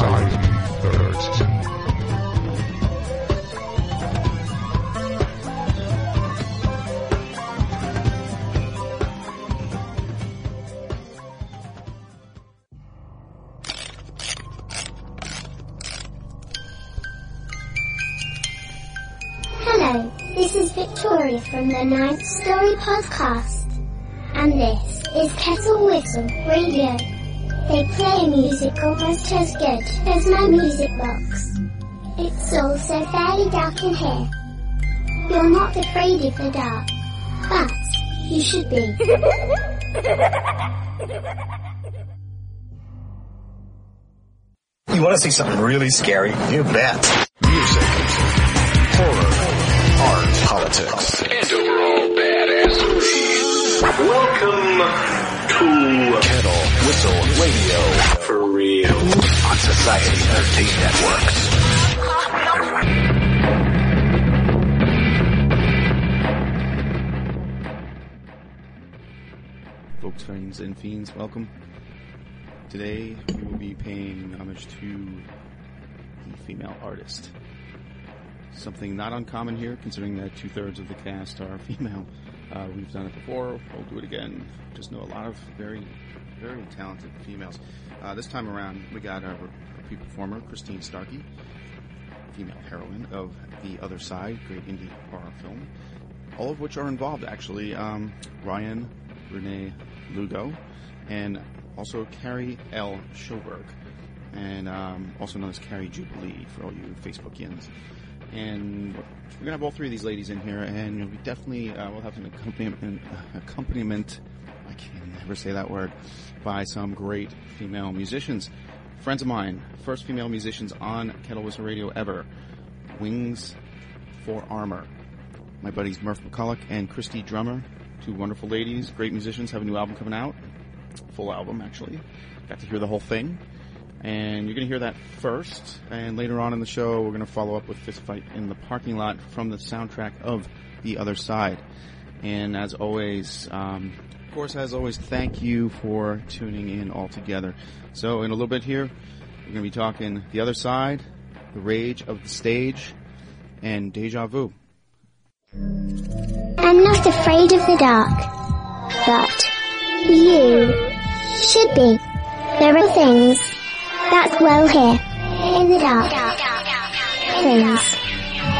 Society 13. Hello, this is Victoria from the Ninth Story Podcast. And this is Kettle Whistle Radio. They play music almost as good as my music box. It's also fairly dark in here. You're not afraid of the dark, but you should be. You want to see something really scary? You bet. Music, horror, art, politics, and overall badassery. Welcome to Kettle Whistle Radio for real on Society 13 Networks. Folks, friends, and fiends, welcome. Today we will be paying homage to the female artist. Something not uncommon here, considering that two thirds of the cast are female. Uh, we've done it before, we'll do it again. Just know a lot of very, very talented females. Uh, this time around, we got our repeat performer, Christine Starkey, female heroine of The Other Side, great indie horror film. All of which are involved, actually. Um, Ryan Renee Lugo, and also Carrie L. Schoberg, and um, also known as Carrie Jubilee for all you Facebookians. And we're gonna have all three of these ladies in here, and we definitely uh, will have an accompaniment, accompaniment. I can never say that word. By some great female musicians, friends of mine, first female musicians on Kettle Whistle Radio ever. Wings for Armor. My buddies Murph McCulloch and Christy Drummer, two wonderful ladies, great musicians, have a new album coming out. Full album, actually. Got to hear the whole thing. And you're going to hear that first. And later on in the show, we're going to follow up with Fist Fight in the Parking Lot from the soundtrack of The Other Side. And as always, um, of course, as always, thank you for tuning in all together. So in a little bit here, we're going to be talking The Other Side, The Rage of the Stage, and Deja Vu. I'm not afraid of the dark, but you should be. There are things that well here in the dark. Things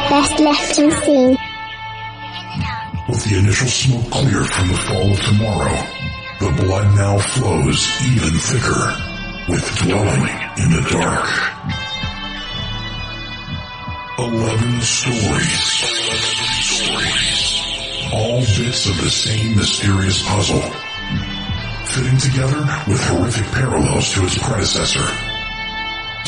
best left unseen. With the initial smoke cleared from the fall of tomorrow, the blood now flows even thicker with dwelling in the dark. Eleven stories. All bits of the same mysterious puzzle. Fitting together with horrific parallels to its predecessor.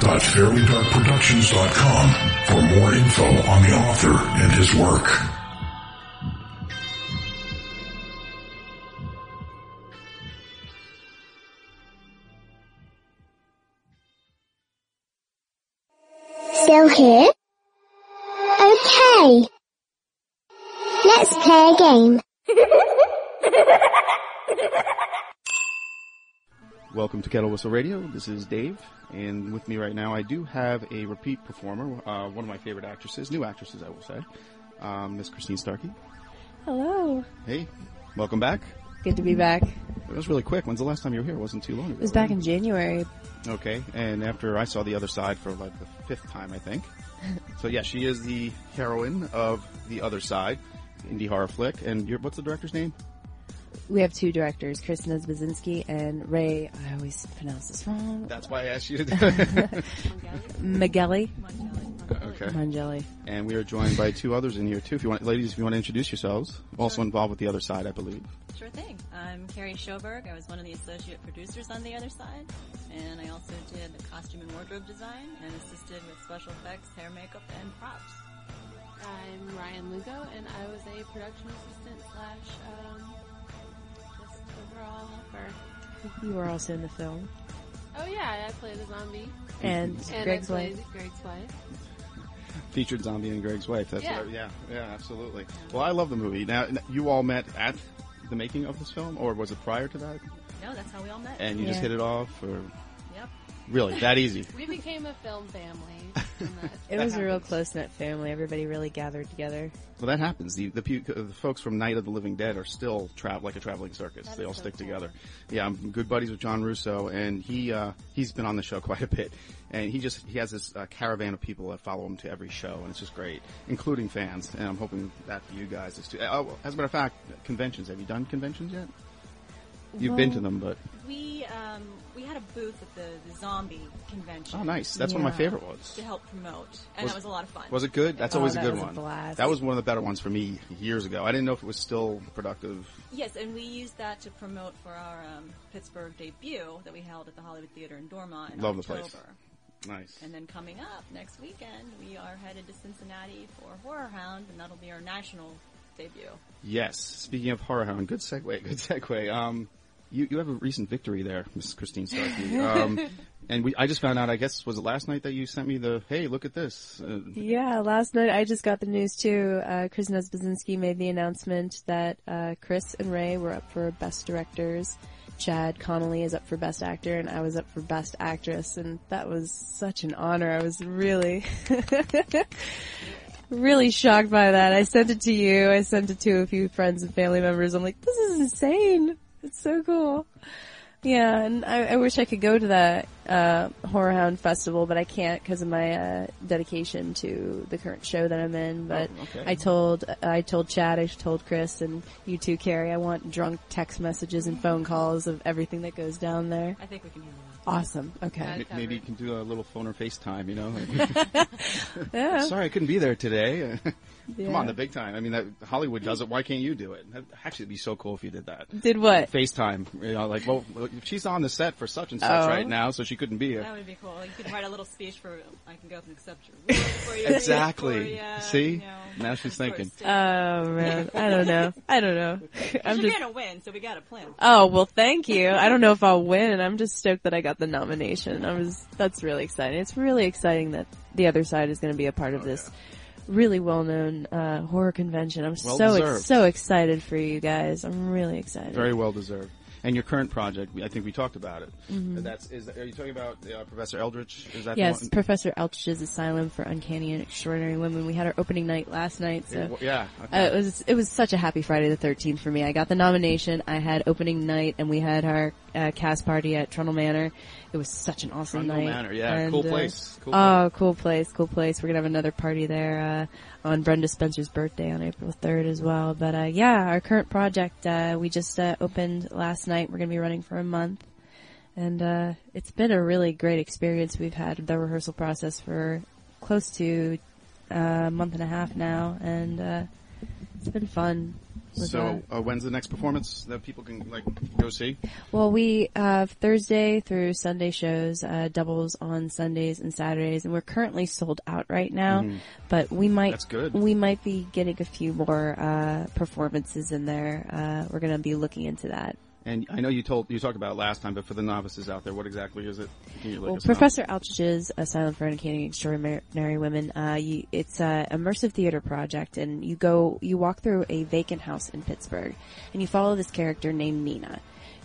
www.fairlydarkproductions.com for more info on the author and his work. Still here? Okay. Let's play a game. Welcome to Kettle Whistle Radio. This is Dave, and with me right now, I do have a repeat performer, uh, one of my favorite actresses, new actresses, I will say, um, Miss Christine Starkey. Hello. Hey, welcome back. Good to be back. It was really quick. When's the last time you were here? It wasn't too long ago. It was back right? in January. Okay, and after I saw the other side for like the fifth time, I think. so yeah, she is the heroine of the other side, indie horror flick. And what's the director's name? We have two directors, Chris Nesbazinski and Ray, I always pronounce this wrong, That's why I asked you to do it. Magelli? okay. Mangelli. And we are joined by two others in here too. If you want, ladies, if you want to introduce yourselves, also involved with the other side, I believe. Sure thing. I'm Carrie Schoberg. I was one of the associate producers on the other side, and I also did the costume and wardrobe design and assisted with special effects, hair, makeup, and props. I'm Ryan Lugo, and I was a production assistant slash um, just overall helper. You were also in the film. Oh yeah, I played a zombie, And, and Greg's I played wife. Greg's wife. Featured zombie and Greg's wife. That's Yeah. what yeah, yeah, absolutely. Well, I love the movie. Now, you all met at the making of this film, or was it prior to that? No, that's how we all met. And you just hit it off, or yep. Really that easy? We became a film family. It was a real close-knit family. Everybody really gathered together. Well, that happens. The the, pu- the folks from Night of the Living Dead are still tra- like a traveling circus. That they all so stick cool. together. Yeah, I'm good buddies with John Russo, and he uh, he's been on the show quite a bit. And he just he has this uh, caravan of people that follow him to every show, and it's just great, including fans. And I'm hoping that for you guys is too. Oh, as a matter of fact, conventions. Have you done conventions yet? You've been to them, but We um, we had a booth at the, the zombie convention. oh, nice. That's one of my favorite ones. To help promote, and Was- that was a lot of fun. Was it good? That's Oh, always a good was a one. blast. That was one of the better ones for me years ago. I didn't know if it was still productive. Yes, and we used that to promote for our um, Pittsburgh debut that we held at the Hollywood Theater in Dormont in Love the place. Nice. And then coming up next weekend, we are headed to Cincinnati for Horror Hound, and that'll be our national debut. Yes. Speaking of horror hound, good segue. Good segue. Um, you you have a recent victory there, Miss Christine Starkey. Um, and we I just found out. I guess was it last night that you sent me the hey look at this. Uh, Yeah, last night I just got the news too. Uh, Chris Nesbazinski made the announcement that uh, Chris and Ray were up for Best Directors. Chad Connolly is up for Best Actor, and I was up for Best Actress, and that was such an honor. I was really, really shocked by that. I sent it to you. I sent it to a few friends and family members. I'm like, this is insane. It's so cool. Yeah, and I, I wish I could go to that uh, Horror Hound Festival, but I can't because of my uh, dedication to the current show that I'm in. But Oh, okay. I told I told Chad, I told Chris, and you too, Carrie. I want drunk text messages and phone calls of everything that goes down there. I think we can handle that. Awesome. Okay. m- maybe you can do a little phone or FaceTime. You know. Yeah. Sorry, I couldn't be there today. Come on, the big time. I mean, that, Hollywood does it. Why can't you do it? That'd actually, it'd be so cool if you did that. Did what? FaceTime. You know, like, well, she's on the set for such and such Oh. right now, so she couldn't be here. That would be cool. You could write a little speech for I can go up and accept your vote for you. Exactly. For ya, See? you know, Now she's thinking. Oh man, I don't know. I don't know. I'm You're just. gonna win, so we got a plan. Oh well, thank you. I don't know if I'll win. I'm just stoked that I got the nomination. I was. That's really exciting. It's really exciting that the other side is going to be a part of this really well-known uh, horror convention. I'm Well so deserved. so excited for you guys. I'm really excited. Very well deserved. And your current project, I think we talked about it. That's is. Are you talking about uh, Professor Eldritch? Is that Mm-hmm. Yes, The one? Professor Eldritch's Asylum for Uncanny and Extraordinary Women. We had our opening night last night, so yeah. Uh, it was it was such a happy Friday the Thirteenth for me. I got the nomination. I had opening night, and we had our uh, cast party at Trundle Manor. It was such an awesome Trundle night. Manor, yeah, And, cool uh, place. Cool oh, cool place, cool place. We're gonna have another party there uh, on Brenda Spencer's birthday on April third as well. But uh, yeah, our current project uh, we just uh, opened last night. We're gonna be running for a month. And uh, it's been a really great experience. We've had the rehearsal process for close to uh, a month and a half now, and uh, it's been fun. So, uh, when's the next performance that people can like go see? Well, we have Thursday through Sunday shows, uh, doubles on Sundays and Saturdays, and we're currently sold out right now. But we might. That's good. we might be getting a few more uh, performances in there. Uh, we're going to be looking into that. And I know you told you talked about it last time, but for the novices out there, what exactly is it? Well. Professor Eldritch's Asylum for Educating Extraordinary Women, uh, you, it's a immersive theater project, and you go, you walk through a vacant house in Pittsburgh, and you follow this character named Nina.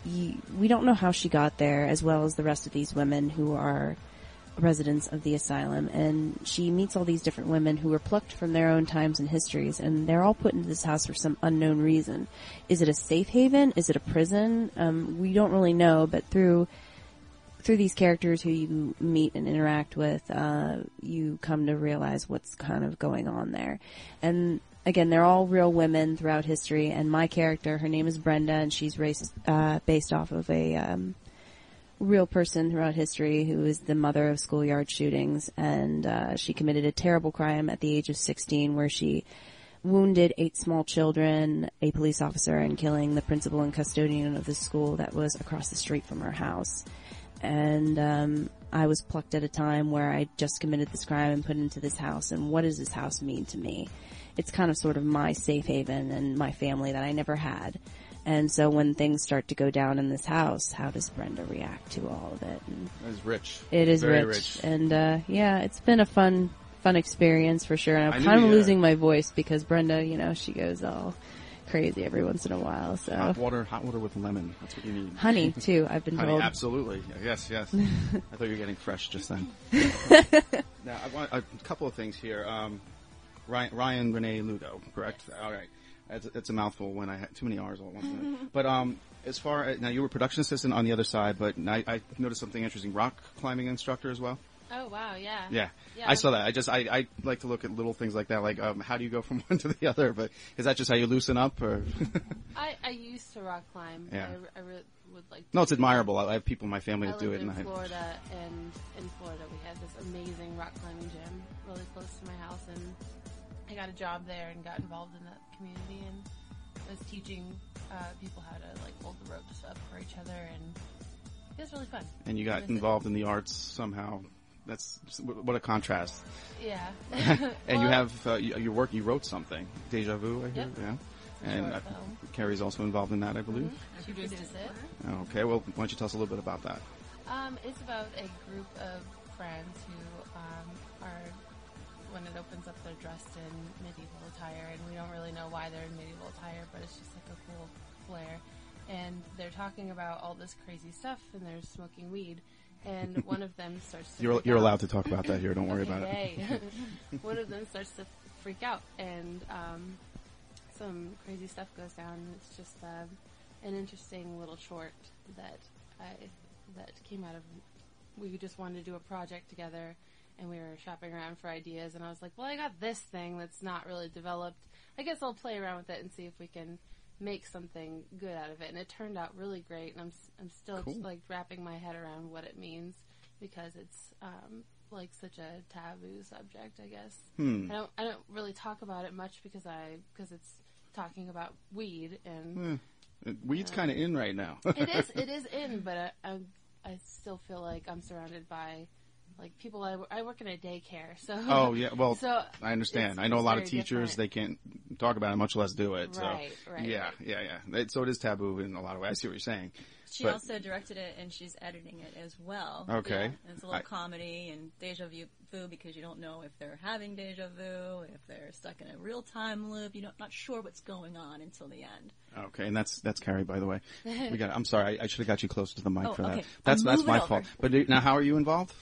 You, we don't know how she got there, as well as the rest of these women who are residents of the asylum, and she meets all these different women who were plucked from their own times and histories, and they're all put into this house for some unknown reason. Is it a safe haven? Is it a prison? Um, we don't really know, but through through these characters who you meet and interact with, uh, you come to realize what's kind of going on there. And again, they're all real women throughout history. And my character, her name is Brenda, and she's raised, uh, based off of a um, real person throughout history who is the mother of schoolyard shootings. And uh, she committed a terrible crime at the age of 16, where she wounded eight small children, a police officer, and killing the principal and custodian of the school that was across the street from her house and um, I was plucked at a time where I just committed this crime and put into this house. And what does this house mean to me? It's kind of sort of my safe haven and my family that I never had. And so when things start to go down in this house, how does Brenda react to all of it? And It's rich. it is rich. rich. and uh, yeah, it's been a fun, fun experience for sure. And I'm kind of losing my voice because Brenda, you know, she goes all crazy every once in a while. So Hot water, hot water with lemon. That's what you need. honey too. I've been Honey, told. absolutely. Yes, yes. I thought you were getting fresh just then. now, I want a couple of things here. Um, Ryan, Ryan Renee Lugo, correct? All right. It's, it's a mouthful when I had too many R's all at once. but um, as far as, now, you were production assistant on the other side, but I, I noticed something interesting. Rock climbing instructor as well. Oh wow, yeah. Yeah. Yeah. I saw that. I just I, I like to look at little things like that, like um, how do you go from one to the other? But is that just how you loosen up, or I, I used to rock climb. Yeah. I, I would like. no? It's admirable. I have people in my family I that do it, and in I Florida, and in Florida we had this amazing rock climbing gym really close to my house, and I got a job there and got involved in that community and was teaching uh, people how to like hold the ropes up for each other, and it was really fun. and you got Miss it. involved in the arts somehow. That's what a contrast. Yeah. And you have uh, you, your work. You wrote something, Deja Vu. I hear. Yep. Yeah. And. Mm-hmm. Carrie's also involved in that, I believe. She produced it. Okay. Well, why don't you tell us a little bit about that? Um, it's about a group of friends who um, are, when it opens up, they're dressed in medieval attire, and we don't really know why they're in medieval attire, but it's just like a cool flair. And they're talking about all this crazy stuff, and they're smoking weed. And one of them starts to. You're freak you're out. allowed to talk about that here. Don't worry Okay, about it. one of them starts to freak out, and um, some crazy stuff goes down. It's just uh, an interesting little short that I that came out of. We just wanted to do a project together, and we were shopping around for ideas. And I was like, "Well, I got this thing that's not really developed. I guess I'll play around with it and see if we can." Make something good out of it, and it turned out really great. And I'm I'm still Cool. like wrapping my head around what it means because it's um, like such a taboo subject, I guess. Hmm. I don't I don't really talk about it much because I because it's talking about weed and Uh, Weed's kind of in right now. it is it is in, but I, I I still feel like I'm surrounded by like people. I, I work in a daycare, so Oh yeah, well, so I understand. I know a lot of teachers; different. they can't talk about it, much less do it. So, Right, right, yeah, yeah, yeah. It- so it is taboo in a lot of ways. I see what you're saying. She But- also directed it and she's editing it as well. Okay. And it's a little I- comedy and deja vu vu because you don't know if they're having deja vu, if they're stuck in a real time loop. You're not, not sure what's going on until the end. Okay, and that's that's Carrie, by the way. We got. I'm sorry, I, I should have got you closer to the mic Oh, for that. okay. That's I'm that's my over. fault. But do- now, how are you involved?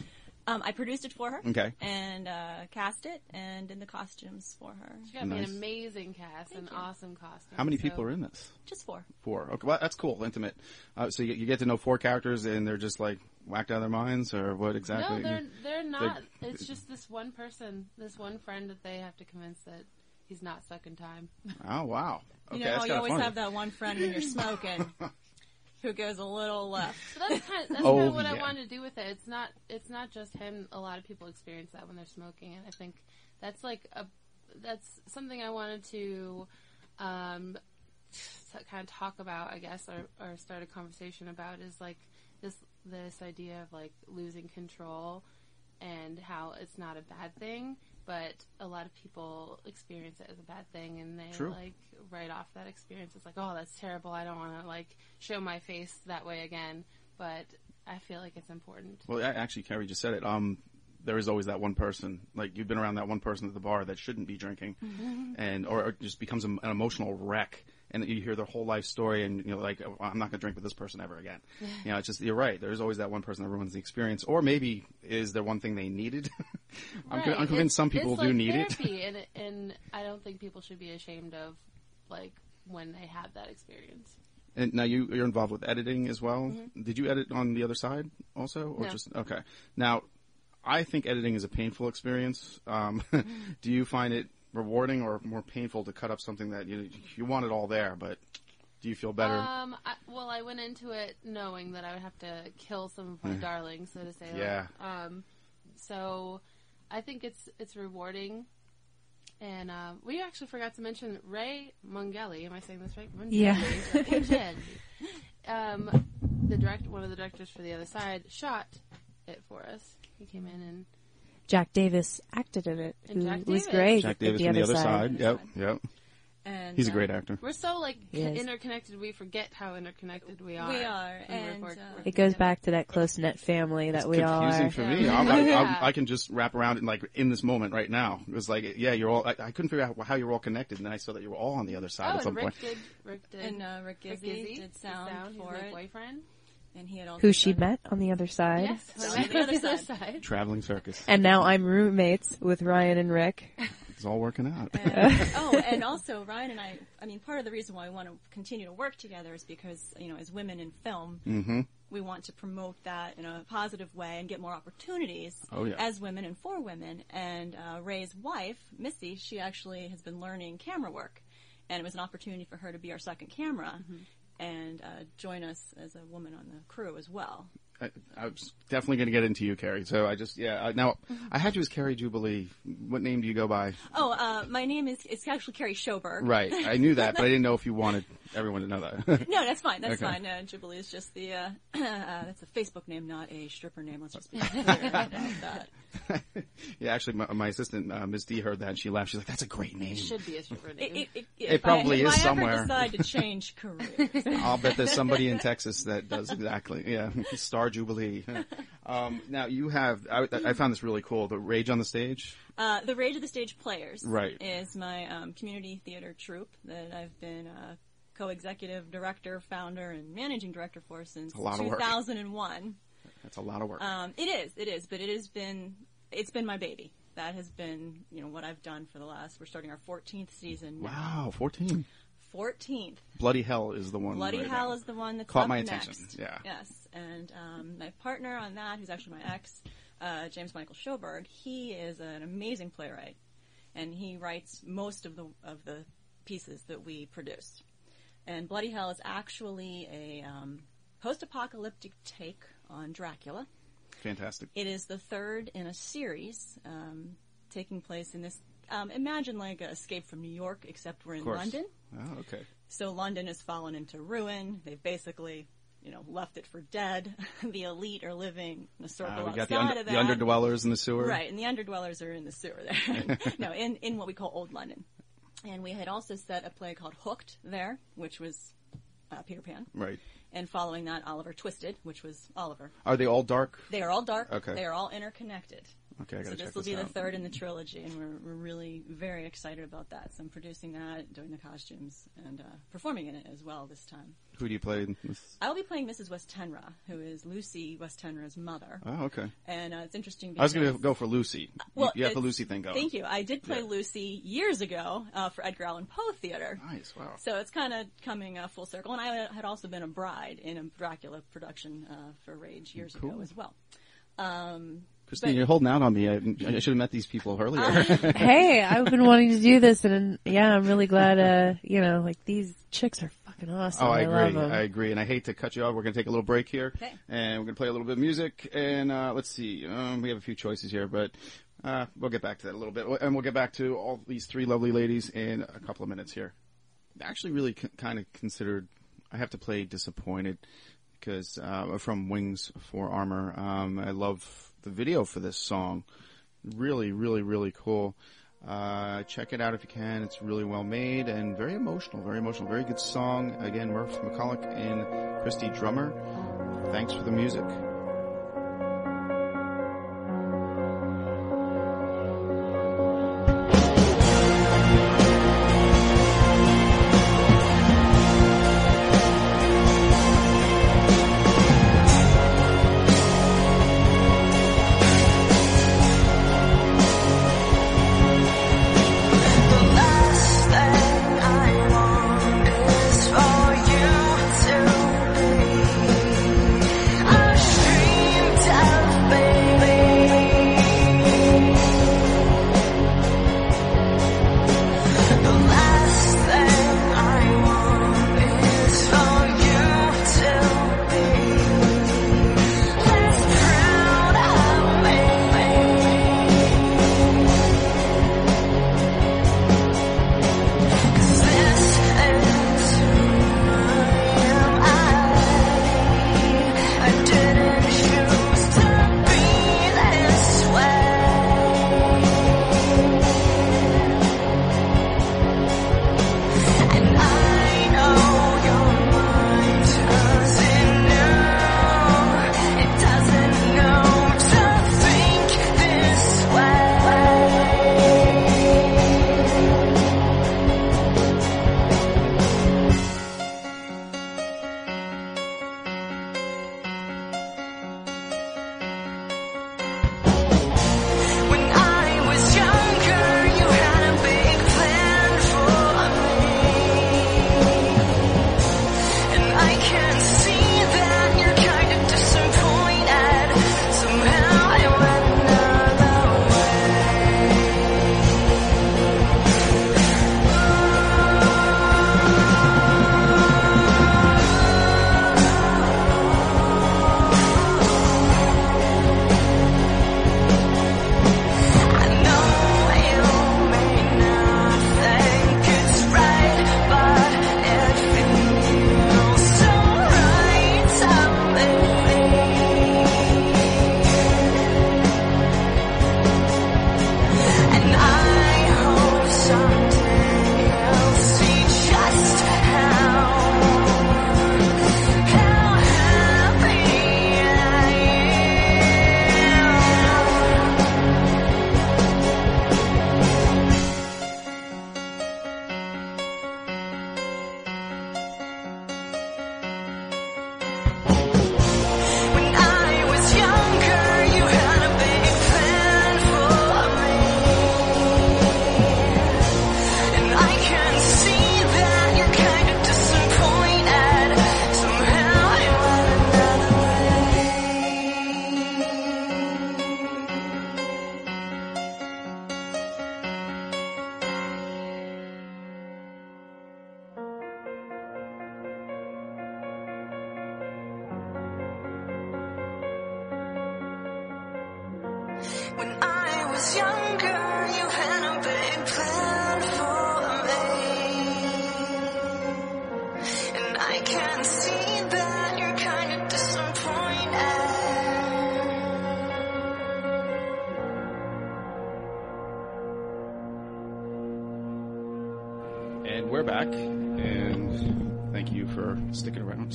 Um, I produced it for her. Okay. And uh, cast it and did the costumes for her. She got me Nice. an amazing cast, an awesome costume. How many so- people are in this? Just four. Four. Okay, well, that's cool, intimate. Uh, so you, you get to know four characters, and they're just like whacked out of their minds, or what exactly? No, they're they're not. it's just this one person, this one friend that they have to convince that he's not stuck in time. Oh wow. Okay, you know that's you always funny. have that one friend when you're smoking who goes a little left. So that's kind of, that's Oh, kind of what I wanted to do with it. It's not it's not just him. A lot of people experience that when they're smoking, and I think that's like a that's something I wanted to um, kind of talk about, I guess, or, or start a conversation about is like this this idea of like losing control and how it's not a bad thing, but a lot of people experience it as a bad thing and they True. like write off that experience. It's like, oh, that's terrible. I don't want to like show my face that way again. But I feel like it's important. Well, a- actually, Carrie just said it. Um, there is always that one person, like you've been around that one person at the bar that shouldn't be drinking, and or, or just becomes an an emotional wreck, and you hear their whole life story, and you know, like oh, I'm not going to drink with this person ever again. You know, it's just you're right. There's always that one person that ruins the experience, or maybe is there one thing they needed? I'm, con- Right. I'm convinced It's- some people do like need it. therapy, and and I don't think people should be ashamed of like when they have that experience. And now you you're involved with editing as well. Did you edit on the other side also, or No. just okay? Now, I think editing is a painful experience. Um, do you find it rewarding or more painful to cut up something that you you want it all there, but do you feel better? Um, I, well, I went into it knowing that I would have to kill some of my darlings, so to say. like, Yeah. um, so I think it's it's rewarding. And uh, we actually forgot to mention Ray Mungeli. Am I saying this right? Mungeli. Yeah. Mungeli. um, the direct one of the directors for the other side shot it for us. He came in and Jack Davis acted in it, And who Jack was Davis. great. Jack Davis the from the other other side. side. Yep, yep. And He's a great actor. we're so like He interconnected. We forget how interconnected we are. We are, when we're and, work- uh, working It goes together. back to that close knit family that we all confusing are. for Yeah. me. I'm, I, Yeah. I, I can just wrap around it like in this moment right now. It was like, yeah, you're all. I, I couldn't figure out how you were all connected, and then I saw that you were all on the other side Oh, at some and Rick point. did. Rick did. And uh, Rick Rick Gizzy Gizzy did sound, He's for my it, boyfriend. And he had also Who she done- met on the other side. Yes, So we met the other on the other side. side. Traveling circus. And now I'm roommates with Ryan and Rick. It's all working out. And, oh, and also Ryan and I. I mean, part of the reason why we want to continue to work together is because you know, as women in film, mm-hmm. we want to promote that in a positive way and get more opportunities Oh, yeah. as women and for women. And uh, Ray's wife, Missy, she actually has been learning camera work, and it was an opportunity for her to be our second camera and uh, join us as a woman on the crew as well. I, I was definitely going to get into you, Carrie. So I just, yeah. Uh, now, I had you as Carrie Jubilee. What name do you go by? Oh, uh, my name is it's actually Carrie Schoberg. Right. I knew that, but I didn't know if you wanted everyone to know that. No, that's fine. That's Okay. fine. Uh, Jubilee is just the uh, uh, that's a Facebook name, not a stripper name. Let's just be clear about that. yeah, actually, my, my assistant, uh, Ms. D, heard that and she laughed. She's like, that's a great name. Should be a stripper It, name. it, it, It if probably I, is if I somewhere. ever decide to change careers, I'll bet there's somebody in Texas that does exactly. Yeah, Star Jubilee. Um, now you have. I, I found this really cool. The Rage on the Stage. uh, the Rage of the Stage Players Right. is my um, community theater troupe that I've been uh, co-executive director, founder, and managing director for since a lot of work. 2001. That's a lot of work. Um, it is, it is, but it has been, it's been my baby. That has been, you know, what I've done for the last. We're starting our 14th season. now. wow, 14. 14th. Bloody Hell is the one. Bloody right Hell now. is the one that Caught my next. attention, yeah. Yes, and um, my partner on that, who's actually my ex, uh, James Michael Schoberg, he is an amazing playwright, and he writes most of the of the pieces that we produce. And Bloody Hell is actually a um, post-apocalyptic take on Dracula. Fantastic. It is the third in a series um, taking place in this. Um, imagine like a Escape from New York, except we're in London. Oh, okay. So London has fallen into ruin. They've basically, you know, left it for dead. the elite are living in a circle Uh, we got outside the, under, of that. the underdwellers in the sewer. Right, and the underdwellers are in the sewer there. no, in, in what we call Old London. And we had also set a play called Hooked there, which was uh, Peter Pan. Right. And following that, Oliver Twisted, which was Oliver. Are they all dark? They are all dark. Okay. They are all interconnected. Okay, I gotta so check this will this be the third in the trilogy, and we're, we're really very excited about that. So I'm producing that, doing the costumes, and uh, performing in it as well this time. Who do you play? I will be playing Mrs. Westenra, who is Lucy Westenra's mother. Oh, okay. And uh, it's interesting because I was going to go for Lucy. well, you have the Lucy thing going. Thank you. I did play Yeah. Lucy years ago uh, for Edgar Allan Poe Theater. Nice. Wow. So it's kind of coming uh, full circle. And I had also been a bride in a Dracula production uh, for Rage years ago as well. Um, Christine, but- you're holding out on me. I, I should have met these people earlier. hey, I've been wanting to do this, and yeah, I'm really glad. Uh, you know, like these chicks are fucking awesome. Oh, I love agree. 'em. I agree. And I hate to cut you off. We're going to take a little break here. Okay. And we're going to play a little bit of music. And uh, let's see. Um, we have a few choices here, but uh, we'll get back to that a little bit. And we'll get back to all these three lovely ladies in a couple of minutes here. actually really c- kind of considered. I have to play disappointed because uh, from Wings for Armor. Um, I love the video for this song. Really, really, really cool. Uh, check it out if you can. It's really well made and very emotional. Very emotional. Very good song. Again, Murph McCulloch and Christy Drummer. Thanks for the music.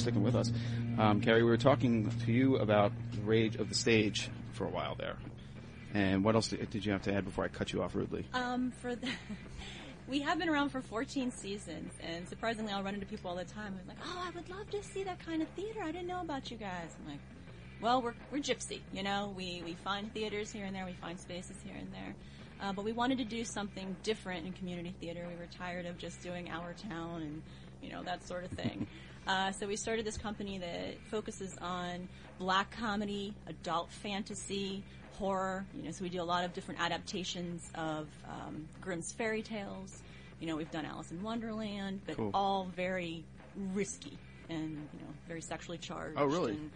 Sticking with us. Um, Carrie, we were talking to you about the rage of the stage for a while there. And what else did did you have to add before I cut you off rudely? Um, for the, we have been around for 14 seasons, and surprisingly, I'll run into people all the time who's like, "Oh, I would love to see that kind of theater. I didn't know about you guys." I'm like, "Well, we're we're gypsy, you know. We we find theaters here and there, we find spaces here and there." Uh, but we wanted to do something different in community theater. We were tired of just doing our town and, you know, that sort of thing. Uh, so we started this company that focuses on black comedy, adult fantasy, horror. You know, so we do a lot of different adaptations of um, Grimm's fairy tales. You know, we've done Alice in Wonderland, but Cool. all very risky and you know very sexually charged. Oh, really? And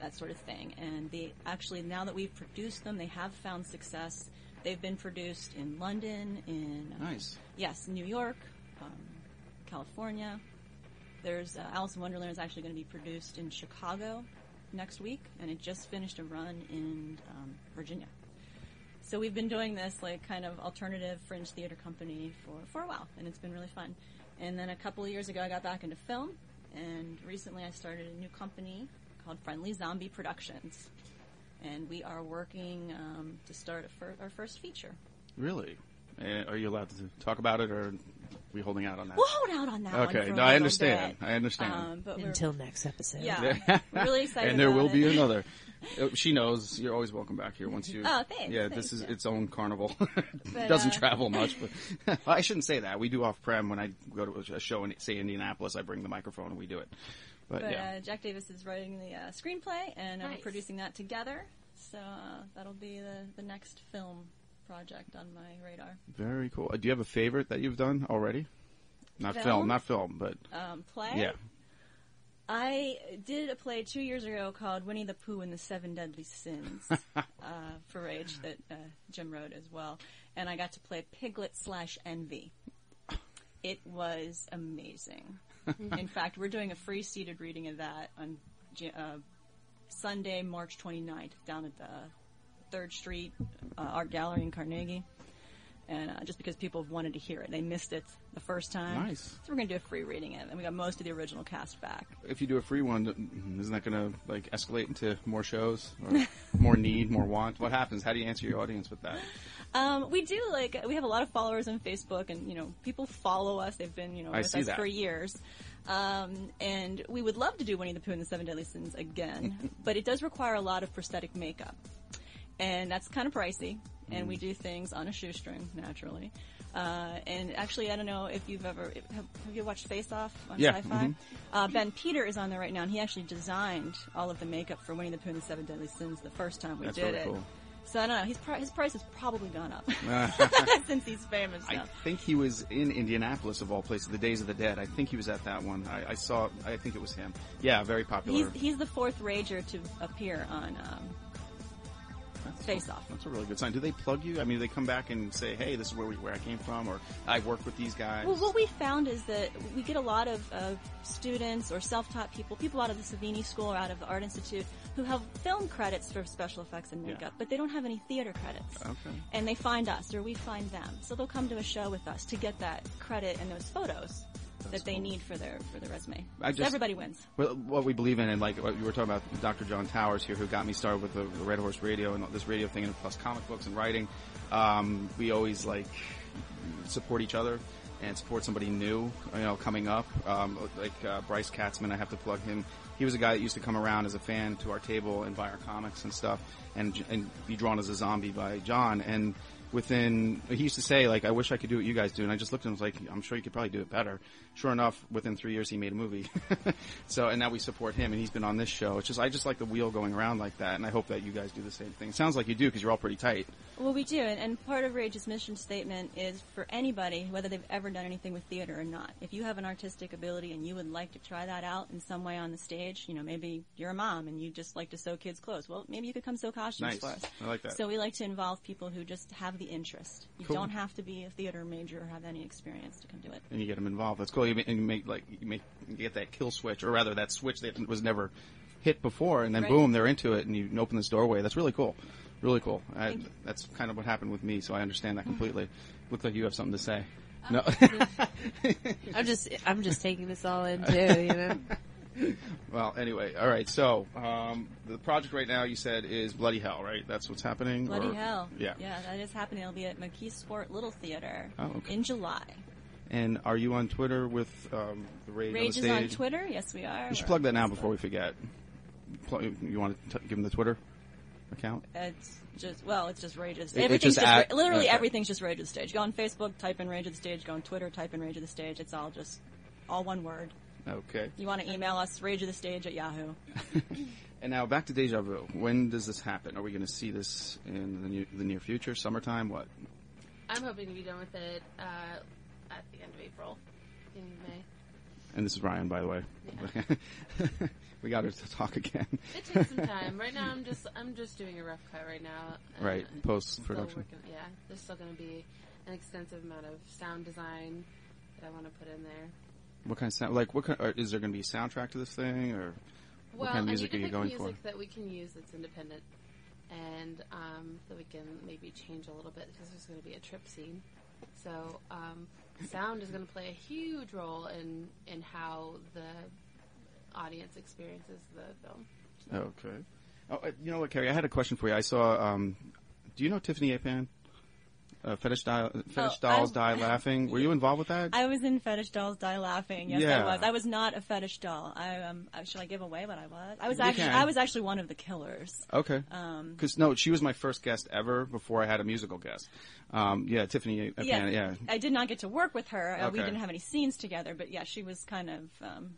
that sort of thing. And they actually now that we've produced them, they have found success. They've been produced in London, in uh, Nice. yes, New York, um, California. There's uh, Alice in Wonderland is actually going to be produced in Chicago next week, and it just finished a run in um, Virginia. So we've been doing this like kind of alternative fringe theater company for, for a while, and it's been really fun. And then a couple of years ago, I got back into film, and recently I started a new company called Friendly Zombie Productions, and we are working um, to start fir- our first feature. Really? Uh, are you allowed to talk about it, or we holding out on that? We'll hold out on that one. Okay, for no, I understand. bit. I understand. Um, but we're- Until next episode. Yeah, we're really excited. and there about will it. be another. Uh, She knows you're always welcome back here once you. Oh, thanks, Yeah, thanks, this is yeah. its own carnival. But, Doesn't uh, travel much, but I shouldn't say that. We do off prem when I go to a show in say Indianapolis. I bring the microphone and we do it. But, But yeah, uh, Jack Davis is writing the uh, screenplay, and I'm Nice. producing that together. So uh, that'll be the, the next film project on my radar. very cool. Uh, do you have a favorite that you've done already? Not film, Film? not film, but Um, play. yeah. I did a play two years ago called Winnie the Pooh and the Seven Deadly Sins uh, for Rage that uh, Jim wrote as well, and I got to play Piglet slash Envy. It was amazing. In fact, we're doing a free seated reading of that on uh, Sunday, March 29th, down at the Third Street uh, Art Gallery in Carnegie. And uh, just because people have wanted to hear it, they missed it the first time. Nice. So we're going to do a free reading of it, and we got most of the original cast back. If you do a free one, isn't that going to like escalate into more shows or more need, more want? What happens? How do you answer your audience with that? Um, we do like we have a lot of followers on Facebook, and you know people follow us. They've been you know I with us that. for years, um, and we would love to do Winnie the Pooh and the Seven Deadly Sins again, but it does require a lot of prosthetic makeup, and that's kind of pricey. And Mm. we do things on a shoestring, naturally. Uh, and actually, I don't know if you've ever have, have you watched Face Off on Yeah, Sci-Fi. mhm. Uh, ben Peter is on there right now, and he actually designed all of the makeup for Winnie the Pooh and the Seven Deadly Sins the first time we That's did really it. cool. So I don't know. His, pri- his price has probably gone up since he's famous I think he was in Indianapolis of all places, the Days of the Dead. I think he was at that one. I, I saw. I think it was him. Yeah, very popular. He's he's the fourth Rager to appear on um, Face Off. That's a really good sign. Do they plug you? I mean, do they come back and say, "Hey, this is where we, where I came from," or "I work with these guys"? Well, what we found is that we get a lot of, of students or self-taught people, people out of the Savini School or out of the Art Institute, who have film credits for special effects and Yeah. makeup, but they don't have any theater credits. Okay. And they find us, or we find them. So they'll come to a show with us to get that credit and those photos that they need for their for their resume. I So everybody wins. Well, what we believe in, and like what you were talking about, Dr. John Towers here, who got me started with the, the Red Horse Radio and this radio thing, and plus comic books and writing. Um, we always like support each other and support somebody new, you know, coming up. Um, like uh, Bryce Katzman, I have to plug him. He was a guy that used to come around as a fan to our table and buy our comics and stuff, and and be drawn as a zombie by John. And within, he used to say like, "I wish I could do what you guys do," and I just looked at him and was like, "I'm sure you could probably do it better." Sure enough, within three years, he made a movie. so, and now we support him, and he's been on this show. It's just, I just like the wheel going around like that, and I hope that you guys do the same thing. It sounds like you do because you're all pretty tight. Well, we do, and, and part of Rage's mission statement is for anybody, whether they've ever done anything with theater or not. If you have an artistic ability and you would like to try that out in some way on the stage, you know, maybe you're a mom and you just like to sew kids' clothes. Well, maybe you could come sew costumes Nice. for us. I like that. So we like to involve people who just have the interest. You Cool. don't have to be a theater major or have any experience to come do it. and you get them involved. That's cool. You ma- and you make like you make you get that kill switch, or rather that switch that was never hit before, and then Right. boom, they're into it, and you open this doorway. That's really cool. Really cool. I, that's kind of what happened with me, so I understand that mm-hmm. completely. Looks like you have something to say. Oh, no. I'm just I'm just taking this all in too, you know. well, anyway, all right. So um, the project right now, you said, is Bloody Hell, right? That's what's happening. Bloody or- hell. Yeah. Yeah, that is happening. It'll be at McKeesport Little Theater Oh, okay. in July. And are you on Twitter with um, the Rage, Rage on is on? Twitter. Yes, we are. You should We're plug that now before we forget. You want to give them the Twitter account? It's just well, it's just Rage of the Stage. Everything's just just, at- literally okay. everything's just Rage of the Stage. Go on Facebook, type in Rage of the Stage. Go on Twitter, type in Rage of the Stage. It's all just all one word. Okay. You want to email us Rage of the Stage at Yahoo. And now back to Deja Vu. When does this happen? Are we going to see this in the near, the near future? Summertime? What? I'm hoping to be done with it uh, at the end of April, beginning of May. And this is Ryan, by the way. we got her to talk again. It takes some time. Right now, I'm just I'm just doing a rough cut right now. Uh, Right, still post-production. Yeah, there's still going to be an extensive amount of sound design that I want to put in there. What kind of sound? Like, what kind? Or is there going to be a soundtrack to this thing, or what well, kind of music I are you going pick for? music that we can use that's independent, and um, that we can maybe change a little bit because there's going to be a trip scene. So um, sound is going to play a huge role in in how the audience experiences the film. Okay. Oh, uh, you know what, Carrie? I had a question for you. I saw. Um, do you know Tiffany Apan? Uh, fetish, di- fetish Oh, dolls I- die laughing. Were you involved with that? I was in Fetish Dolls Die Laughing. Yes, Yeah. I was. I was not a fetish doll. I um. uh, Should I give away what I was? I was You actually. can. I was actually one of the killers. Okay. Um, Because no, she was my first guest ever before I had a musical guest. Um, yeah, Tiffany yeah, Yeah. I did not get to work with her. Uh, we didn't have any scenes together, but yeah, she was kind of um,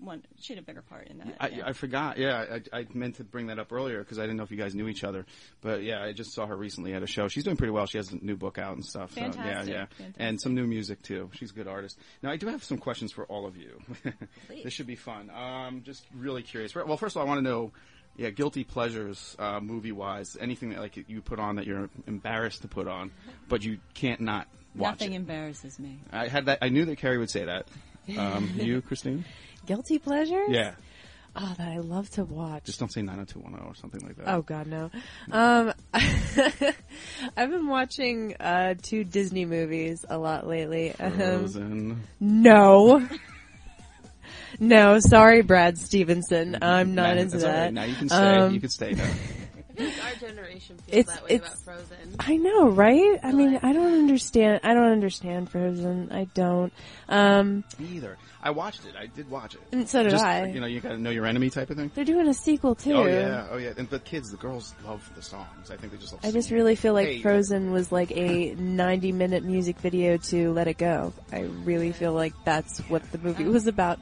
one. She had a bigger part in that. I, yeah. I forgot. Yeah, I, I meant to bring that up earlier because I didn't know if you guys knew each other. But yeah, I just saw her recently at a show. She's doing pretty well. She has a new book out and stuff. So, Fantastic, yeah, yeah, fantastic. and some new music too. She's a good artist. Now I do have some questions for all of you. this should be fun. Um, just really curious. Well, first of all, I want to know. Yeah, guilty pleasures, uh, movie wise. Anything that like you put on that you're embarrassed to put on, but you can't not watch Nothing it. embarrasses me. I had that. I knew that Carrie would say that. Um, you, Christine? Guilty pleasures? Yeah. Oh, that I love to watch. Just don't say 90210 or something like that. Oh God, no. Um, I've been watching uh, two Disney movies a lot lately. Um, Frozen. no, no. Sorry, Brad Stevenson. I'm not Nah, into that. right. Now you can stay. Um, you can stay now. I think our generation feels It's- that way it's- about Frozen. I know, right? I mean, I don't understand. I don't understand Frozen. I don't. Um, Me either. I watched it. I did watch it. And so did Just, I. You know, you got to know your enemy type of thing. they're doing a sequel too. Oh yeah, oh yeah. And but kids, the girls love the songs. I think they just love. I just really feel like Hey, Frozen was like a 90 minute music video to Let It Go. I really feel like that's what the movie was about.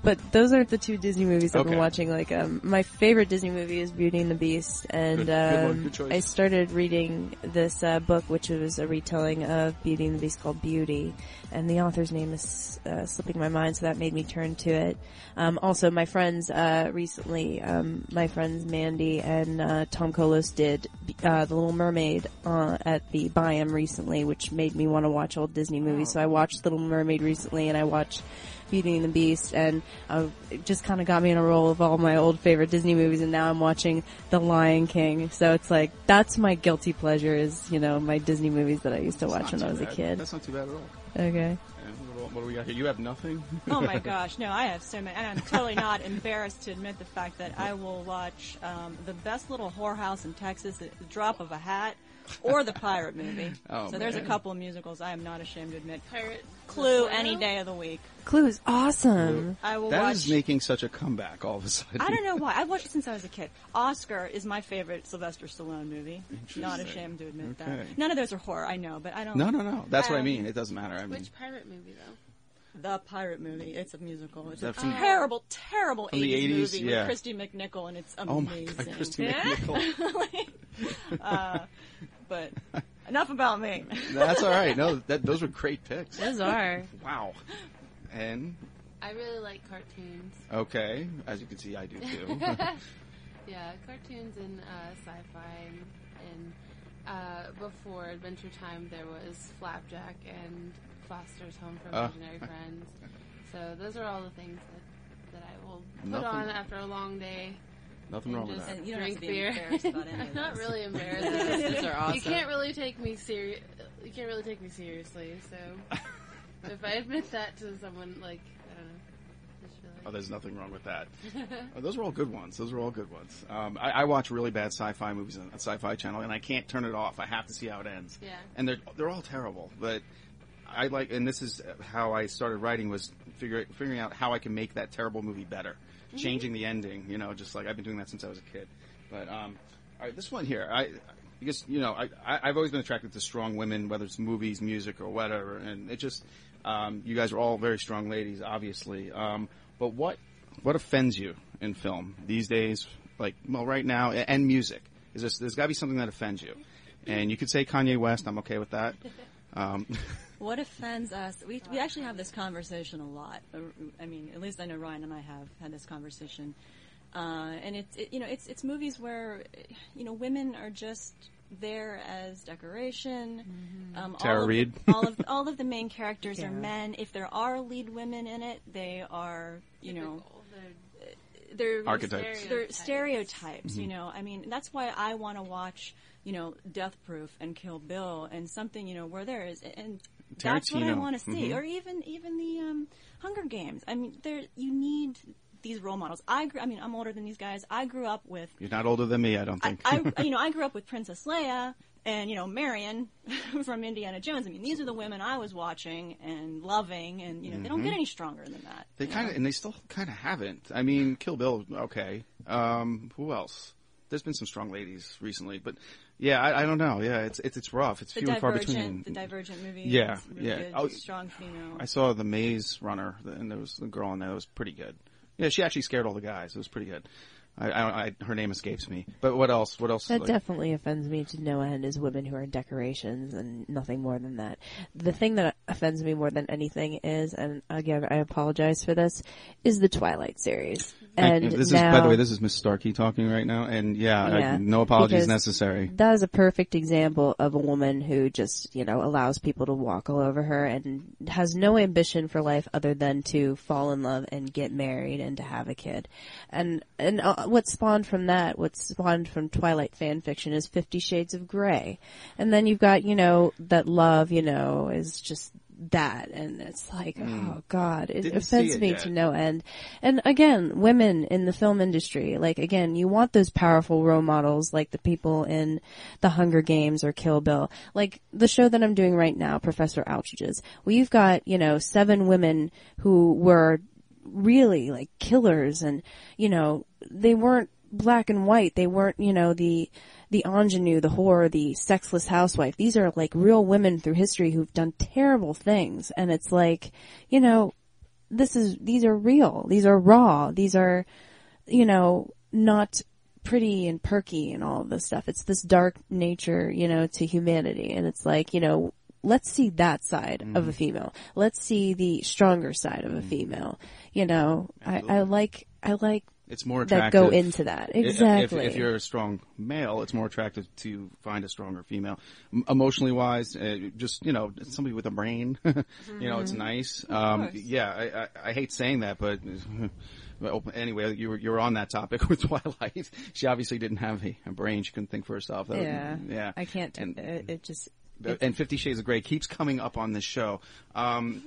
But those aren't the two Disney movies I've been watching. Like, um, my favorite Disney movie is Beauty and the Beast, and Good- good um. I started reading this uh, book, which was a retelling of Beauty and the Beast called Beauty, and the author's name is uh, slipping my mind, so that made me turn to it. Um, also, my friends uh, recently, um, my friends Mandy and uh, Tom Kolos did uh, The Little Mermaid uh, at the Biam recently, which made me want to watch old Disney movies. So I watched Little Mermaid recently, and I watched Beauty and the Beast, and uh, it just kind of got me in a roll of all my old favorite Disney movies, and now I'm watching The Lion King. So it's like that's my guilty pleasure is you know my Disney movies that I used to It's watch when I too was a kid. That's not too bad at all. Okay. What, what do we got here? You have nothing. Oh my gosh, no, I have so many, and I'm totally not embarrassed to admit the fact that I will watch um, the best little whorehouse in Texas at the drop of a hat, or the pirate movie. Oh, so there's a couple of musicals I am not ashamed to admit. Pirate Clue any day of the week. Clue is awesome. I will That watch. is making such a comeback all of a sudden. I don't know why. I've watched it since I was a kid. Oscar is my favorite Sylvester Stallone movie. Not ashamed to admit Okay. that. None of those are horror, I know, but I don't. No, no, no. That's what I mean. It doesn't matter. I mean, Which pirate movie though? The Pirate movie. It's a musical. It's That a from- terrible, terrible From the 80s, 80s? movie Yeah. with Kristy McNichol, and it's amazing. oh my amazing. God, Kristy McNichol. uh, but enough about me. That's all right. No, that, those were great picks. Those are. Wow. And I really like cartoons. okay, as you can see, I do too. Yeah, cartoons and uh, sci-fi and, and uh, before Adventure Time there was Flapjack and Foster's Home for Oh. Imaginary Friends. So those are all the things that, that I will put Nothing- on after a long day. Nothing and wroong with that. And you don't have drink to be beer. embarrassed about any of I'm not this. really embarrassed. Those are awesome. You can't really take me serious. You can't really take me seriously. So if I admit that to someone, like I don't know, just feel Oh, there's nothing wrong with that. Oh, those are all good ones. Those are all good ones. Um, I, I watch really bad sci-fi movies on on Sci-Fi Channel, and I can't turn it off. I have to see how it ends. Yeah. And they're they're all terrible, but I like. And this is how I started writing was figure, figuring out how I can make that terrible movie better, changing the ending. You know, just like I've been doing that since I was a kid. But um, all right, this one here, I. Because you know, I, I I've always been attracted to strong women, whether it's movies, music, or whatever, and it just um, you guys are all very strong ladies, obviously. Um, but what what offends you in film these days? Like, well, right now, and music. Is this, there's got to be something that offends you, and you could say Kanye West. I'm okay with that. Um, What offends us? We we actually have this conversation a lot. Uh, I mean, at least I know Ryan and I have had this conversation. Uh, and it's it, you know it's it's movies where you know women are just there as decoration. Um, Tara all of Reid. The, all of all of the main characters Yeah. are men. If there are lead women in it, they are you know they're Archetypes. They're stereotypes. You know, I mean that's why I want to watch you know Death Proof and Kill Bill and something you know where there is and that's what I want to see, Mhm. or even even the um, Hunger Games. I mean, there you need these role models. I grew, I mean, I'm older than these guys. I grew up with You're not older than me, I don't think. I, you know, I grew up with Princess Leia and you know Marion from Indiana Jones. I mean, these are the women I was watching and loving, and you know, they don't get any stronger than that. they kind of, and they still kind of haven't. I mean, Kill Bill, okay. Um, who else? There's been some strong ladies recently, but yeah, I, I don't know. Yeah, it's it's it's rough. It's The few and far between. The Divergent movie. Yeah, really yeah. Oh, strong female. I saw the Maze Runner, and there was the girl in there that was pretty good. Yeah, she actually scared all the guys. It was pretty good. I, I, I her name escapes me. But what else? What else? That like- definitely offends me to no end is women who are decorations and nothing more than that. The thing that offends me more than anything is, and again, I apologize for this, is the Twilight series. And you. this now, is, by the way, this is Miss Starkey talking right now, and yeah, I- Yeah, no apologies necessary. That is a perfect example of a woman who just, you know, allows people to walk all over her and has no ambition for life other than to fall in love and get married and to have a kid. And and uh, what spawned from that, what spawned from Twilight fan fiction is 50 shades of gray. And then you've got, you know, that love, you know, is just that and it's like hmm. oh god it. Didn't offends it me yet. to no end and again women in the film industry like again you want those powerful role models like the people in the hunger games or kill bill like the show that i'm doing right now professor outrages you've got you know seven women who were really like killers and you know they weren't black and white. They weren't you know the the ingenue the whore the sexless housewife. These are like real women through history who've done terrible things. And it's like you know this is these are real. These are raw. These are you know not pretty and perky and all of this stuff. It's this dark nature you know to humanity. And it's like you know let's see that side of a female let's see the stronger side of a female you know i i like i like It's more that go into that I- if- exactly If, you're a strong male, it's more attractive to find a stronger female. Emotionally wise, uh, just you know, somebody with a brain. you know, it's nice. Um, yeah, I, I, I hate saying that, but. Anyway, you were you were on that topic with Twilight. She obviously didn't have a, brain; she couldn't think for herself. That was- yeah yeah. i can't And- it, it just and Fifty Shades of Grey keeps coming up on this show. Um,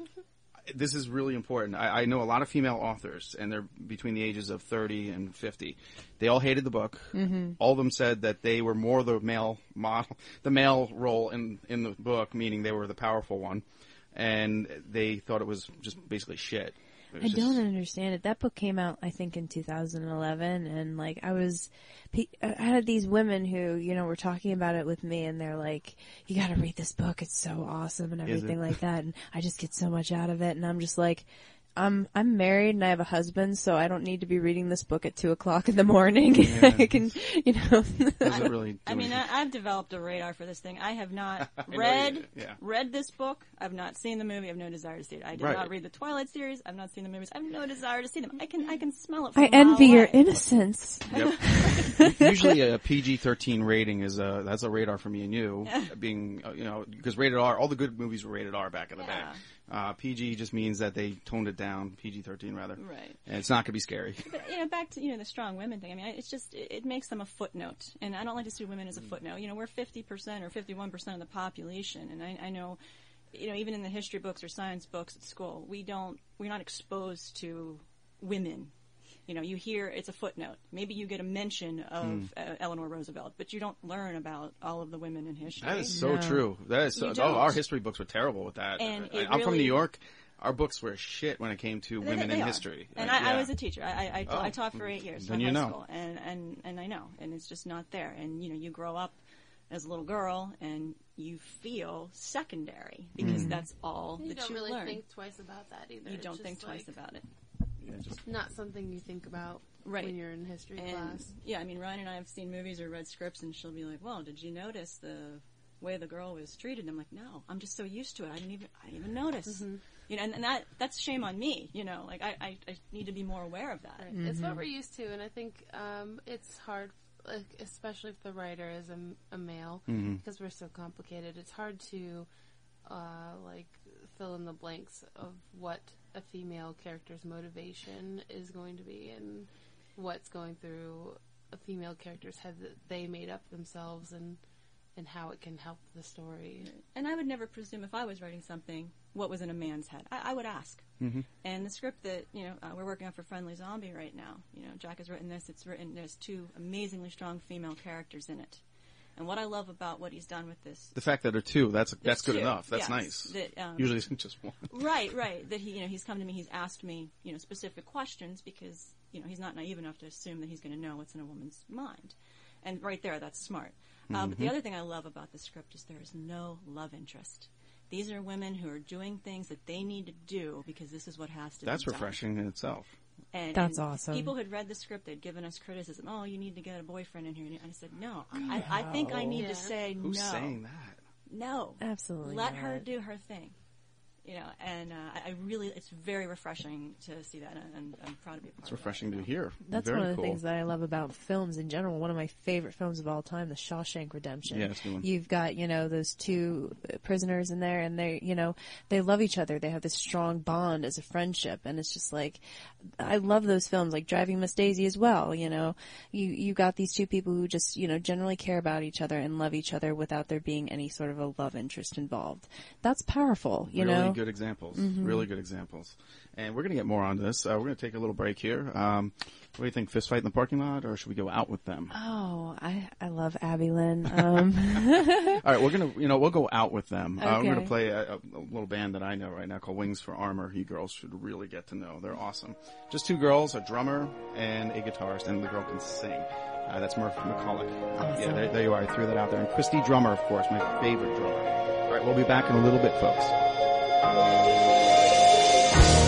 this is really important. I, I know a lot of female authors, and they're between the ages of 30 and 50. They all hated the book. Mm-hmm. All of them said that they were more the male model, the male role in, in the book, meaning they were the powerful one. And they thought it was just basically shit. I just- don't understand it. That book came out, I think, in 2011, and like I was, pe- I had these women who, you know, were talking about it with me, and they're like, "You got to read this book. It's so awesome and everything like that." And I just get so much out of it, and I'm just like. I'm I'm married and I have a husband, so I don't need to be reading this book at two o'clock in the morning. I can, you know. Does it really I mean, anything? I, I've developed a radar for this thing. I have not I you read yeah. read this book. I've not seen the movie. I have no desire to see it. I did Right. not read the Twilight series. I've not seen the movies. I have no desire to see them. I can I can smell it. From I a mile envy your away. innocence. Yep. Usually a PG-13 rating is a that's a radar for me and you, being uh, you know because rated R, all the good movies were rated R back in the Yeah. day. Uh, PG just means that they toned it down, PG-13 rather, Right. and it's not going to be scary. But you know, back to you know the strong women thing. I mean, it's just it, it makes them a footnote, and I don't like to see women as a footnote. You know, we're fifty percent or fifty-one percent of the population, and I, I know, you know, even in the history books or science books at school, we don't we're not exposed to women. You know, you hear it's a footnote. Maybe you get a mention of Hmm. uh, Eleanor Roosevelt, but you don't learn about all of the women in history. That is so No. true. That is so, oh, our history books were terrible with that. And I, it I'm from New York. Our books were shit when it came to They- women they in are. history. And Uh, I, I was a teacher. I, I, I, Oh. I taught for eight years. Then in you high know. School, and, and, and I know. And it's just not there. And, you know, you grow up as a little girl and you feel secondary because Mm-hmm. that's all You that don't you really learn. think twice about that either. you don't just think twice about it. Yeah, just- Not something you think about Right. when you're in history And class. yeah, I mean, Ryan and I have seen movies or read scripts, and she'll be like, "Well, did you notice the way the girl was treated?" And I'm like, "No, I'm just so used to it. I didn't even, I didn't even notice." You know, and, and that that's shame on me. You know, like I, I, I need to be more aware of that. Right. It's what we're used to, and I think um, it's hard. like, especially if the writer is a male, Mhm. because we're so complicated. It's hard to uh, like fill in the blanks of what a female character's motivation is going to be and what's going through a female character's head that they made up themselves and and how it can help the story. And I would never presume if I was writing something what was in a man's head. I, I would ask. Mhm. And the script that you know uh, we're working on for Friendly Zombie right now, you know, Jack has written this. It's written. There's two amazingly strong female characters in it. And what I love about what he's done with this, The fact that there are two, that's that's good two, enough. That's yes, nice. that, um, Usually it's just one. right, right, that he, you know, he's come to me, he's asked me, you know, specific questions because you know he's not naive enough to assume that he's going to know what's in a woman's mind. And right there, that's smart. Uh, but the Mhm. other thing I love about the script is there is no love interest. These are women who are doing things that they need to do because this is what has to That's be done. refreshing in itself. And, That's and awesome. People had read the script, they'd given us criticism. Oh, you need to get a boyfriend in here. And I said, no, I, I think I need Yeah. to say no." Who's no. saying that? No, Absolutely Let her do her thing. You know, and uh, I I really, it's very refreshing to see that, and, and I'm proud to be a part It's of refreshing to hear. That's Very one of the cool. things that I love about films in general. One of my favorite films of all time, The Shawshank Redemption. Yeah, it's one. You've got, you know, those two uh, prisoners in there and they, you know, they love each other. They have this strong bond as a friendship and it's just like, I love those films, like Driving Miss Daisy as well, you know. You, you got these two people who just, you know, generally care about each other and love each other without there being any sort of a love interest involved. That's powerful, you really know. Good examples. Mhm. Really good examples. And we're going to get more on this. Uh, we're going to take a little break here. Um, what do you think? Fist fight in the parking lot, or should we go out with them? Oh, I, I love Abby Lynn. Um, All right, we're gonna, you know, we'll go out with them. Uh, we're gonna play a, a, little band that I know right now called Wings for Armor. You girls should really get to know. They're awesome. Just two girls, a drummer and a guitarist, and the girl can sing. Uh, that's Murph McCulloch. Uh, yeah, there, there you are. I threw that out there. And Christy Drummer, of course, my favorite drummer. All right, we'll be back in a little bit, folks. Thank you.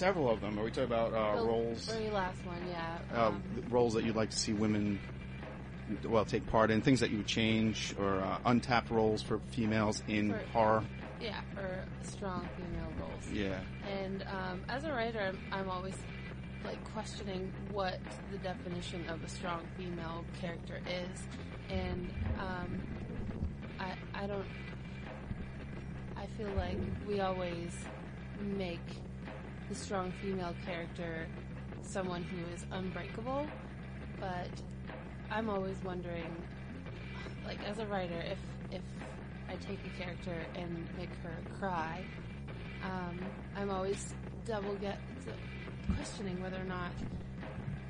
Several of them. Are we talking about uh, the roles? Very last one, yeah. uh, Um, roles that you'd like to see women well take part in, things that you would change, or uh, untapped roles for females in For- horror. yeah, for strong female roles. Yeah. And um, as a writer, I'm, I'm always like questioning what the definition of a strong female character is, and um, I I don't. I feel like we always make the strong female character someone who is unbreakable, but I'm always wondering, like as a writer, if if I take a character and make her cry, um, I'm always double get questioning whether or not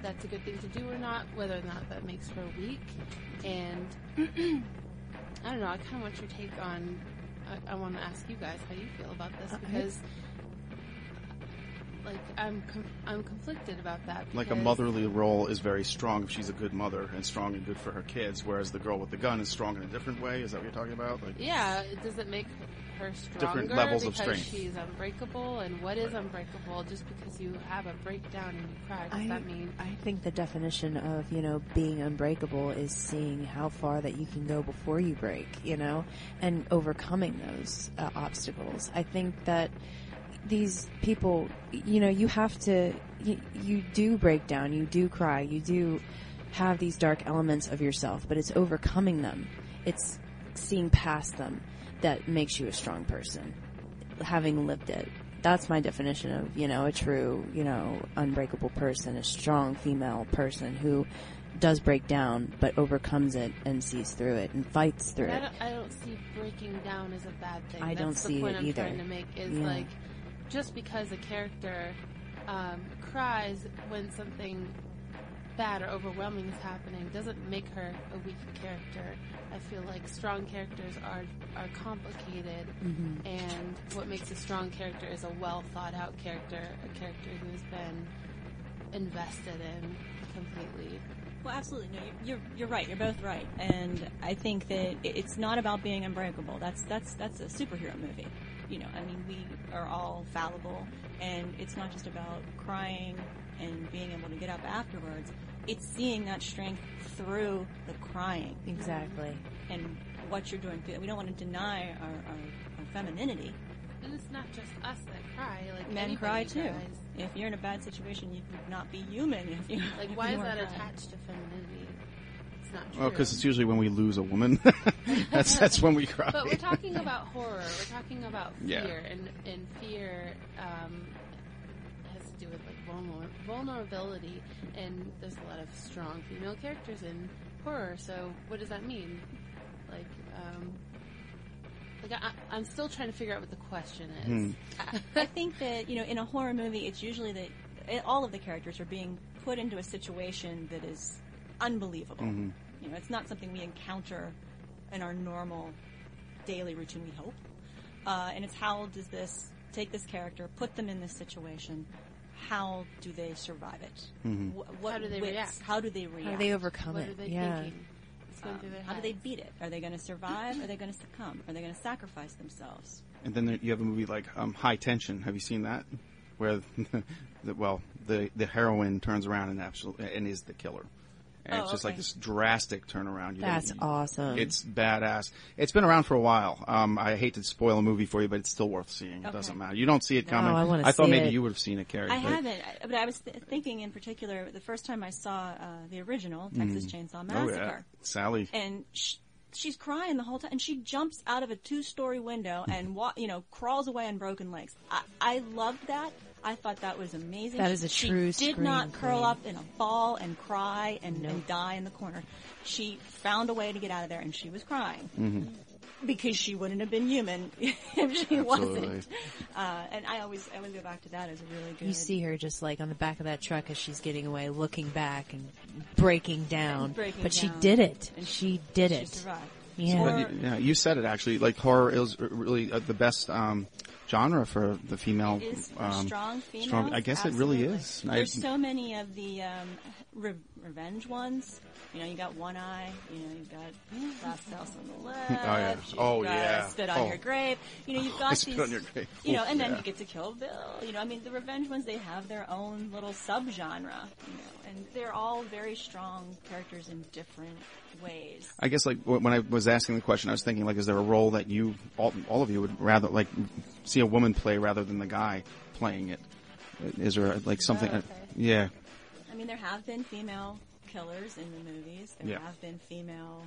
that's a good thing to do or not, whether or not that makes her weak, and I don't know. I kind of want your take on. I, I want to ask you guys how you feel about this I- because, like, I'm com- I'm conflicted about that. Like a motherly role is very strong if she's a good mother and strong and good for her kids, whereas the girl with the gun is strong in a different way. Is that what you're talking about? Like, Yeah, does it make her stronger Different levels of because strength. she's unbreakable? And what is unbreakable? Just because you have a breakdown and you cry, does I, that mean? I think the definition of, you know, being unbreakable is seeing how far that you can go before you break, you know, and overcoming those uh, obstacles. I think that these people, you know, you have to, you, you do break down, you do cry, you do have these dark elements of yourself, but it's overcoming them. It's seeing past them that makes you a strong person having lived it. That's my definition of, you know, a true, you know, unbreakable person, a strong female person who does break down but overcomes it and sees through it and fights through I it. don't, I don't see breaking down as a bad thing. I That's don't the see point it I'm either. trying to make is Yeah. like just because a character um, cries when something bad or overwhelming is happening doesn't make her a weak character. I feel like strong characters are are complicated, Mhm. and what makes a strong character is a well thought out character, a character who's been invested in completely. Well, absolutely. No, you- you're you're right. You're both right, and I think that it's not about being unbreakable. That's that's that's a superhero movie. You know, I mean, we are all fallible, and it's not just about crying and being able to get up afterwards. It's seeing that strength through the crying. Exactly. And what you're doing. We don't want to deny our, our, our femininity. And it's not just us that cry. Like Men cry too. cries. If you're in a bad situation, you would not be human. If you Like, if why you is that crying. attached to femininity? It's not true. Well, because it's usually when we lose a woman. that's that's when we cry. But we're talking about horror. We're talking about Yeah. fear, and and fear um, has to do with like vulner- vulnerability. And there's a lot of strong female characters in horror. So what does that mean? Like, um, like I, I'm still trying to figure out what the question is. Hmm. I think that you know, in a horror movie, it's usually that all of the characters are being put into a situation that is unbelievable. Mhm. You know, it's not something we encounter in our normal daily routine. We hope, uh, and it's how does this take this character, put them in this situation? How do they survive it? Mhm. Wh- what How do they wits- react? How do they react? How do they overcome What it? are they yeah. thinking? Um, how do they beat it? Are they going to survive? Are they going to succumb? Are they going to sacrifice themselves? And then there, you have a movie like um, High Tension. Have you seen that? Where, the, well, the the heroine turns around and absolutely and is the killer. And Oh, it's just like this drastic turnaround. You That's awesome. It's badass. It's been around for a while. Um, I hate to spoil a movie for you, but it's still worth seeing. It doesn't matter. You don't see it No, coming. I wanna thought maybe it. you would have seen it, Carrie. I but- haven't, I- but I was th- thinking in particular the first time I saw uh, the original Texas Chainsaw Massacre. Oh yeah, Sally. and sh- she's crying the whole time, and she jumps out of a two-story window and wa- you know crawls away on broken legs. I, I loved that. I thought that was amazing. That is a she true She did not curl queen. up in a ball and cry and, and die in the corner. She found a way to get out of there, and she was crying. Mm-hmm. Because she wouldn't have been human if she Absolutely. wasn't. Uh, and I always, I always go back to that as a really good. You see her just like on the back of that truck as she's getting away, looking back and breaking down. Breaking but she did it. And she did she it. survived. Yeah. But Or- you, yeah, you said it actually. Like horror is really uh, the best um, genre for the female. is for um, strong females. strong- I guess it really absolutely. is. I- There's so many of the um, re- revenge ones. You know, you got One Eye. You know, you've got Last House on the Left. Oh yeah. you've Oh, got yeah. Spit on Oh. Your Grave. You know, you've got Spit these. on Your Grave. You know, and then Yeah. you get to Kill Bill. You know, I mean, the revenge ones they have their own little subgenre. You know, and they're all very strong characters in different ways. I guess like when I was asking the question, I was thinking like, is there a role that you all, all of you would rather like see a woman play rather than the guy playing it? Is there like something? Oh, okay. yeah, I mean, there have been female killers in the movies. There Yeah. have been female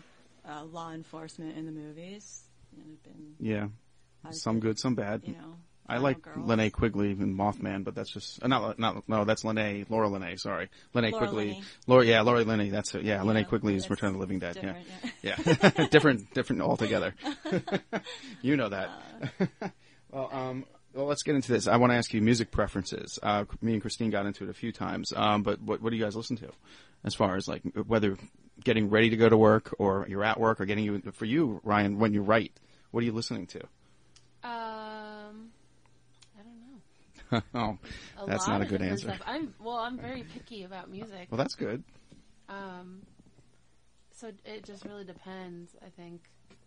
uh, law enforcement in the movies. Been, yeah. Some good, some bad. you know. I like Girls. Linnea Quigley in Mothman, but that's just uh, not not no. That's Lene Laura Lene. Sorry, Lene Laura Quigley. Linney. Laura, yeah, Laura Linney. That's it. Yeah, Lene Yeah, Quigley is Return of the Living Dead. different, yeah, yeah, different, different altogether. you know that. Well, um, well, let's get into this. I want to ask you music preferences. Uh, me and Christine got into it a few times, um, but what, what do you guys listen to, as far as like whether getting ready to go to work or you're at work or getting you for you, Ryan, when you write, what are you listening to? Um, I don't know. oh, A that's not a good answer. Stuff. I'm well. I'm very picky about music. Well, that's good. Um, so it just really depends, I think,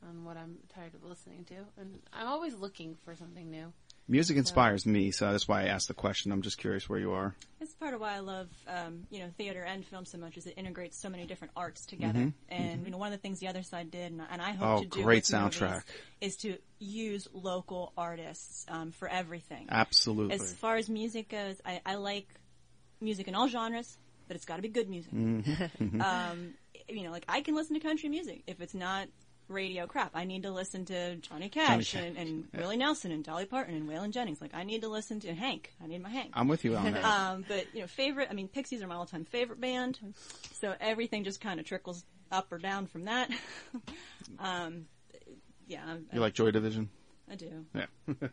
on what I'm tired of listening to, and I'm always looking for something new. Music inspires me, so that's why I asked the question. I'm just curious where you are. It's part of why I love, um, you know, theater and film so much is it integrates so many different arts together. And you know, one of the things the other side did, and, and I hope Mm-hmm. Oh, to do great with movies, soundtrack. is to use local artists um, for everything. Absolutely. As far as music goes, I, I like music in all genres, but it's got to be good music. Mm-hmm. um, you know, like I can listen to country music if it's not radio crap. I need to listen to Johnny Cash Cash. and, and Willie Nelson and Dolly Parton and Waylon Jennings. Like I need to listen to Hank. I need my Hank. I'm with you on that. Um, but you know, favorite. I mean, Pixies are my all-time favorite band. So everything just kind of trickles up or down from that. um, yeah, I, you like Joy Division? I do. Yeah.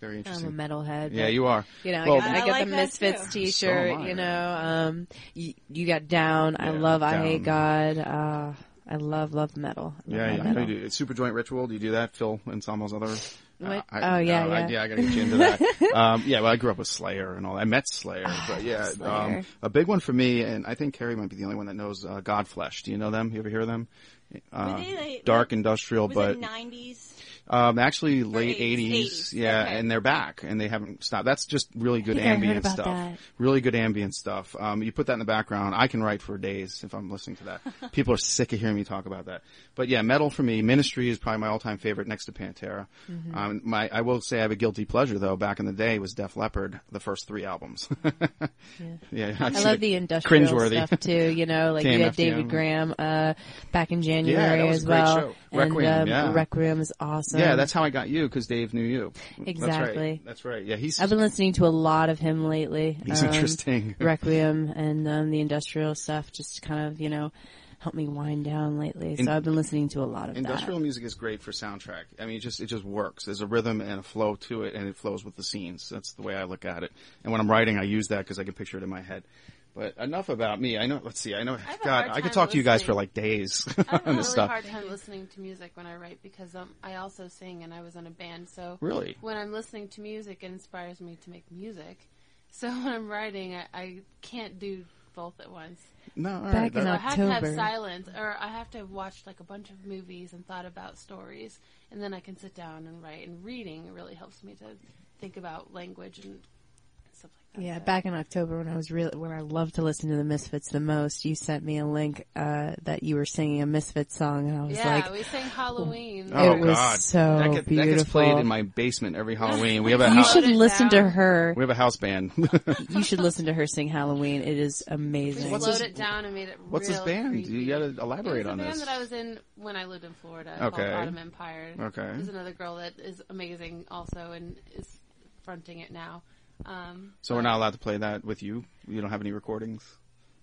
Very interesting. I'm a metalhead. Yeah, you are. You know, Well, I got, I I got like the Misfits too. T-shirt. So I. you know, um, you, you got Down. I Yeah, love I Hate God. Uh, I love love metal. I love Yeah, my yeah. Metal. you do. Superjoint Ritual. Do you do that, Phil, and some of those other? What? I- Oh, yeah, I, yeah. yeah. I gotta get you into that. um, yeah, well, I grew up with Slayer and all. that. I met Slayer, but yeah, Slayer. um, a big one for me, and I think Carrie might be the only one that knows uh, Godflesh. Do you know them? You ever hear of them? Uh, they, like- dark industrial, Was but 90s? Um, actually, late 80s, 80s, 80s, yeah, okay. and they're back, and they haven't stopped. That's just really good think I heard ambient about stuff. that. Really good ambient stuff. Um, you put that in the background, I can write for days if I'm listening to that. People are sick of hearing me talk about that. But yeah, metal for me, Ministry is probably my all-time favorite next to Pantera. Mm-hmm. Um, my, I will say I have a guilty pleasure though. Back in the day, was Def Leppard, the first three albums. yeah, I love the industrial cringeworthy. stuff too. You know, like you had David Graham uh, back in January that was as a great well. show. Requiem, and um, yeah. Requiem is awesome. Yeah, that's how I got you because Dave knew you. That's Exactly. right. That's right. Yeah, he's I've been listening to a lot of him lately. He's Um, interesting. Requiem and um, the industrial stuff just kind of, you know, helped me wind down lately. So In- I've been listening to a lot of Industrial that. music is great for soundtrack. I mean, it just it just works. There's a rhythm and a flow to it, and it flows with the scenes. That's the way I look at it. And when I'm writing, I use that because I can picture it in my head. But enough about me. I know. Let's see. I know. have a God, I could talk to you guys for like days I have a on really this stuff. hard time listening to music when I write because um, I also sing and I was in a band. So Really? when I'm listening to music, it inspires me to make music. So when I'm writing, I, I can't do both at once. No, all right. Back in that- I have to have October. silence, or I have to have watched like a bunch of movies and thought about stories, and then I can sit down and write. And reading really helps me to think about language and stuff like that. Yeah, back in October when I was really when I loved to listen to the Misfits the most, you sent me a link uh, that you were singing a Misfits song, and I was yeah, like, "Yeah, we sang Halloween. Oh It was God, so that, get, that gets played in my basement every Halloween. We have a "You house. should it listen to her. We have a house band. You should listen to her sing Halloween. It is We amazing." What's slowed this- it down and made it. What's this band? creepy. You got to It elaborate on a on band that I was in when I lived in Florida Okay. called Autumn Empire. Okay. There's another girl that is amazing also and is fronting it now. Um, So we're not allowed to play that with you. You don't have any recordings.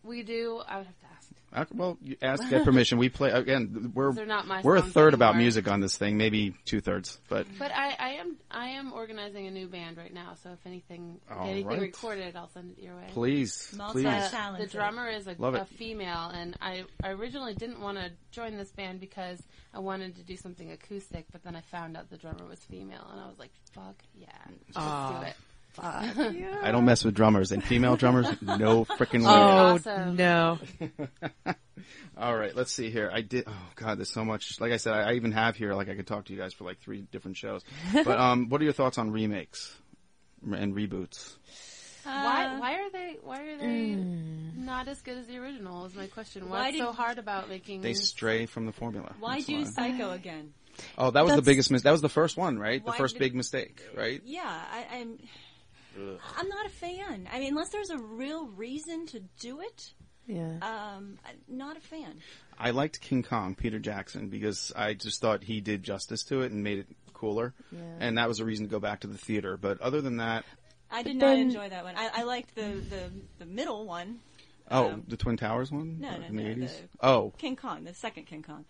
We do. I would have to ask. Okay, well, you ask, get permission. We play again. We're They're not my we're a songs third about music on this thing, maybe two thirds. But But I, I am I am organizing a new band right now. So if anything All anything right. recorded, I'll send it your way. please, please. Uh, the drummer is a, a female, and I, I originally didn't want to join this band because I wanted to do something acoustic, but then I found out the drummer was female, and I was like, "Fuck yeah, let's do it." I don't mess with drummers and female drummers. No freaking way. Oh Awesome. no! All right, let's see here. I did. Oh God, there's so much. Like I said, I, I even have here. Like I could talk to you guys for like three different shows. But um, what are your thoughts on remakes and reboots? why? Why are they? Why are they not as good as the original? Is my question. Why What's did- so hard about making? They stray from the formula. Why That's do Psycho again? Oh, that was the biggest. mistake. that was the first one, right? The first did- big mistake, right? Yeah, I, I'm. I'm not a fan. I mean, unless there's a real reason to do it, Yeah. um, I'm not a fan. I liked King Kong, Peter Jackson, because I just thought he did justice to it and made it cooler, Yeah. and that was a reason to go back to the theater. But other than that, I did not then- enjoy that one. I, I liked the, the the middle one, oh, Um, the Twin Towers one no, no, in the no, eighties. the- Oh, King Kong, the second King Kong.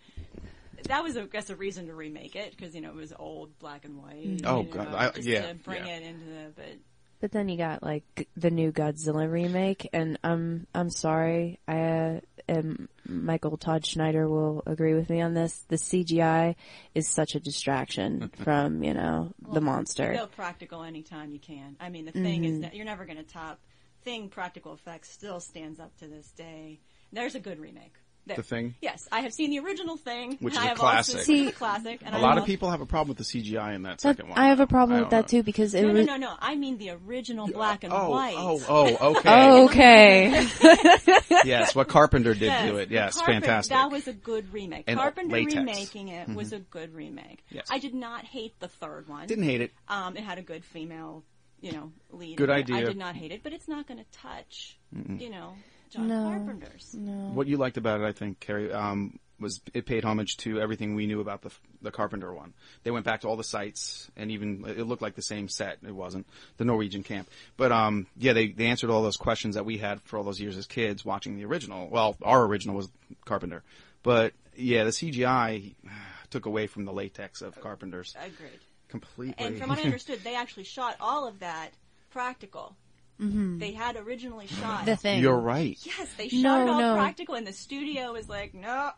That was, I guess, a reason to remake it because you know it was old, black and white. Oh, you know, God, I- yeah, to bring yeah. it into the. But But then you got like the new Godzilla remake, and I'm I'm sorry, I uh, um, Michael Todd Schneider will agree with me on this. The CGI is such a distraction from you know the monster. go practical anytime you can. I mean, the thing is that you're never going to top. Thing practical effects still stands up to this day. There's a good remake. There. The Thing? Yes, I have seen the original thing, Which and is I a have classic. Also, See- it's a classic. And a I lot have of people have a problem with the CGI in that That- second one. I have a problem with don't that too because it No, no, was no, no. I mean the original black and oh, white. Oh, oh, okay. Okay. yes, what Carpenter did Yes, do it. Yes, Carpenter- fantastic. That was a good remake. And Carpenter latex. Mm-hmm. remaking it was a good remake. Yes. I did not hate the third one. Didn't hate it. Um, it had a good female, you know, lead. Good idea. I did not hate it, but it's not going to touch, you know, John Carpenter's. No. What you liked about it, I think, Carrie, um, was it paid homage to everything we knew about the the Carpenter one. They went back to all the sites, and even it looked like the same set. It wasn't the Norwegian camp, but um, yeah, they they answered all those questions that we had for all those years as kids watching the original. Well, our original was Carpenter, but yeah, the CGI took away from the latex of Carpenter's Agreed. completely. And from what I understood, they actually shot all of that practical. Mm-hmm. They had originally shot. the thing. You're right. yes, they shot No, it all no. practical, and the studio was like, no.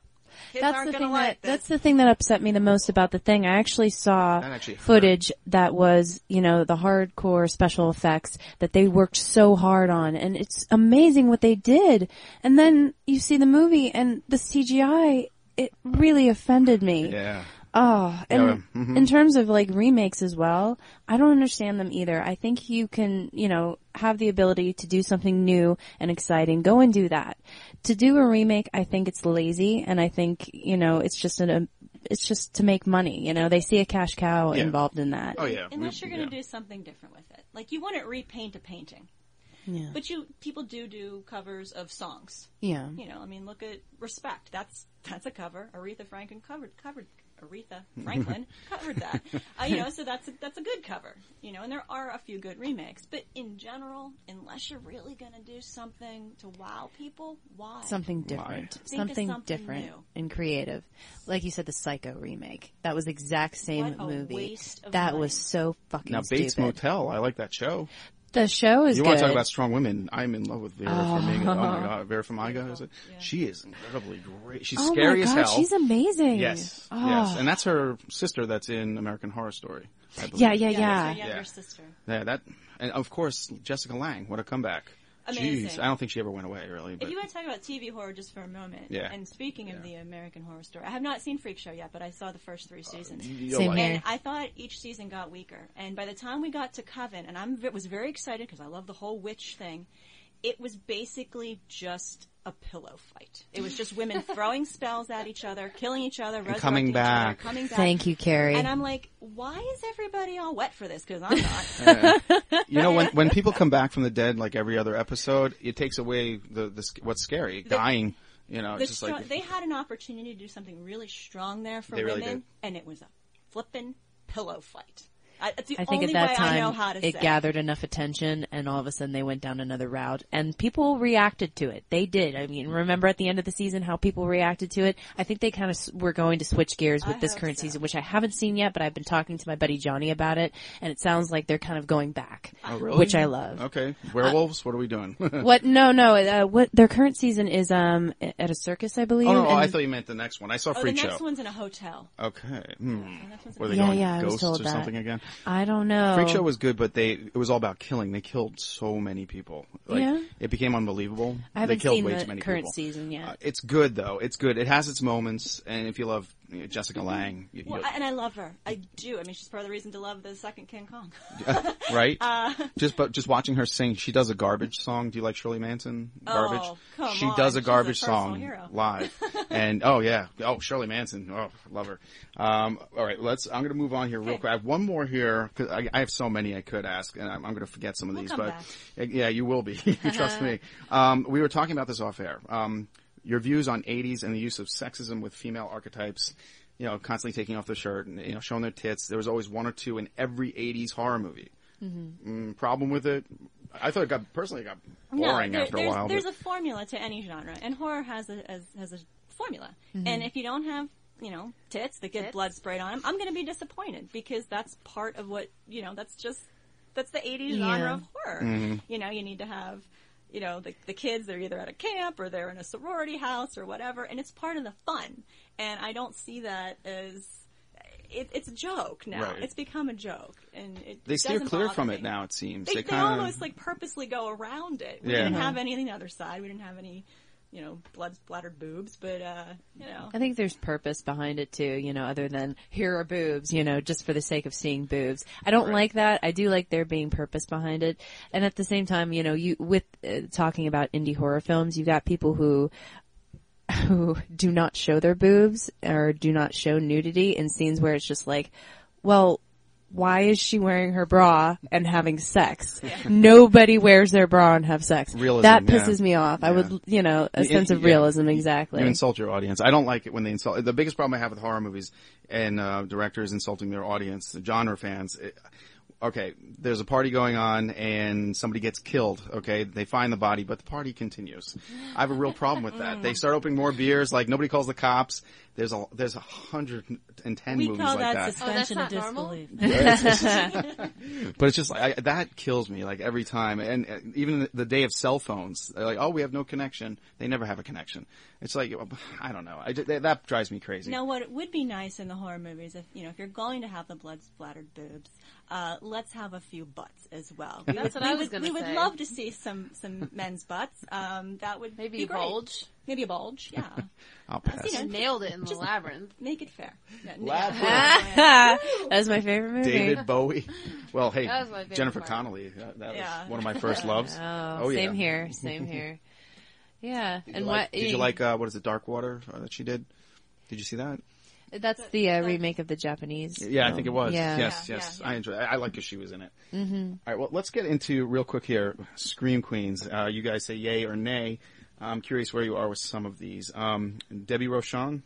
Kids that's aren't the gonna thing like that that's the thing that upset me the most about the thing. I actually saw That actually footage that was, you know, the hardcore special effects that they worked so hard on, and it's amazing what they did. And then you see the movie and the CGI, it really offended me. Yeah. Oh, and Yeah, mhm. in terms of like remakes as well, I don't understand them either. I think you can, you know, have the ability to do something new and exciting. Go and do that. To do a remake, I think it's lazy, and I think you know it's just an, it's just to make money. You know, they see a cash cow Yeah. involved in that. Oh yeah. Unless We- you're going to yeah. do something different with it. Like you wouldn't repaint a painting. Yeah. But you people do do covers of songs. Yeah. You know, I mean, look at Respect. That's that's a cover. Aretha Franklin covered covered Aretha Franklin covered that. Uh, you know, so that's a, that's a good cover. You know, and there are a few good remakes, but in general, unless you're really going to do something to wow people, why? Something different. Think of Something, something different new. and creative. Like you said, the Psycho remake. That was the exact same What a movie. waste of that money. was so fucking Now Bates stupid. Motel, I like that show. The show is You good. want to talk about strong women? I'm in love with Vera oh. Farmiga. Oh my god, Vera Farmiga is it? She is incredibly great. She's oh scary my as hell. she's amazing. yes, Oh. yes, ah. and that's her sister that's in American Horror Story. I. Yeah, yeah, yeah, yeah. her younger Yeah. sister. yeah. That, and of course Jessica Lange. What a comeback! Amazing. Jeez, I don't think she ever went away really. But If you want to talk about TV horror just for a moment, Yeah. and speaking of the American Horror Story, I have not seen Freak Show yet, but I saw the first three uh, seasons. you'll Same like here. it. And I thought each season got weaker. And by the time we got to Coven, and I was very excited because I love the whole witch thing, it was basically just a pillow fight. It was just women throwing spells at each other, killing each other, resurrecting coming each other, back. coming back. Thank you, Carrie. And I'm like, why is everybody all wet for this? Because I'm not. You know, when when people come back from the dead, like every other episode, it takes away the, the what's scary, dying. You know, The just strong, like they had an opportunity to do something really strong there for They really women, and it was a flippin' pillow fight. I, it's the I think only at that way I know time how to it say. gathered enough attention, and all of a sudden they went down another route, and people reacted to it. They did. I mean, remember at the end of the season how people reacted to it? I think they kind of were going to switch gears with I this hope current so. season, which I haven't seen yet, but I've been talking to my buddy Johnny about it, and it sounds like they're kind of going back, oh, really? which I love. Okay, werewolves. what are we doing? oh What? No, no. Uh, what their current season is um at a circus, I believe. no, I thought you meant the next one. I saw Oh, the Freak next Oh, Show. one's in a hotel. Okay. Hmm. next one's Were they Yeah, going yeah, I was ghosts told or that. something again? I don't know. Freak Show was good, but they it was all about killing. They killed so many people. Like, Yeah? It became unbelievable. I haven't they killed seen way the too many current people. season yet. Uh, it's good though. It's good. It has its moments, and if you love you know, Jessica Lange, you, Well, you- I, and I love her. I do. I mean, she's part of the reason to love the second King Kong. right? Uh, just but just watching her sing, she does a garbage song. Do you like Shirley Manson? Garbage. Oh, come she on. does a She's a garbage personal song hero. live, and oh yeah, oh Shirley Manson. Oh, love her. Um, all right, let's. I'm going to move on here real quick. I have one more here because I, I have so many I could ask, and I'm, I'm going to forget some of We'll these. come but back. uh, yeah, you will be. Trust me. Um, we were talking about this off air. Um, your views on 80s and the use of sexism with female archetypes. You know, constantly taking off their shirt and you know showing their tits. There was always one or two in every 80s horror movie. Mm, problem with it? I thought it got personally it got boring no, there- after a there's, while. There's but- a formula to any genre, and horror has a has, has a formula. Mhm. And if you don't have you know tits that get blood sprayed on them, I'm going to be disappointed because that's part of what you know. That's just that's the 80s Yeah. genre of horror. Mhm. You know, you need to have you know the the kids they're either at a camp or they're in a sorority house or whatever, and it's part of the fun. And I don't see that as it, it's a joke now. Right. It's become a joke, and it they steer clear from me. it now. It seems They, they kinda, almost like purposely go around it. We Yeah. didn't Uh-huh. have any on the other side. We didn't have any, you know, blood splattered boobs, but uh, you know. I think there's purpose behind it too, you know, other than here are boobs, you know, just for the sake of seeing boobs. I don't Right. like that. I do like there being purpose behind it. And at the same time, you know, you, with uh, talking about indie horror films, you've got people who, who do not show their boobs or do not show nudity in scenes where it's just like, well, why is she wearing her bra and having sex? Nobody wears their bra and have sex. Realism, that yeah. pisses me off. I would, you know, a You- sense of yeah. realism, exactly. You insult your audience. I don't like it when they insult. The biggest problem I have with horror movies and uh, directors insulting their audience, the genre fans. It, okay, there's a party going on and somebody gets killed. Okay, they find the body, but the party continues. I have a real problem with that. They start opening more beers. Like nobody calls the cops. There's a there's a hundred and ten We movies call like that that. suspension Oh, of that's not normal? disbelief. but it's just like I, that kills me like every time and uh, even the, the day of cell phones they're like oh we have no connection they never have a connection it's like i don't know I, ju- that, that drives me crazy Now, what would be nice in the horror movies, if you know, if you're going to have the blood splattered boobs, uh, let's have a few butts as well. We That's would, what I was gonna say. We would love to see some some men's butts. Um, that would Maybe be a great. bulge. Maybe a bulge. Yeah. i'll pass you know, Nailed it in the Just- labyrinth. Make it fair. No, no, Labyrinth. yeah. That's my favorite movie. david bowie well hey That was my jennifer part. connelly that, that Yeah. was one of my first loves Oh, yeah same here, same here. Yeah, did and you like, what? did you like uh, what is it dark water uh, that she did did you see that That's the uh, remake of the Japanese. yeah i think it was Yeah. yes Yeah, yes yeah, i enjoy i, I like because she was in it Mm-hmm. All right, well, let's get into real quick here. Scream Queens. Uh, you guys say yay or nay. I'm curious where you are with some of these. Um, Debbie Rochon.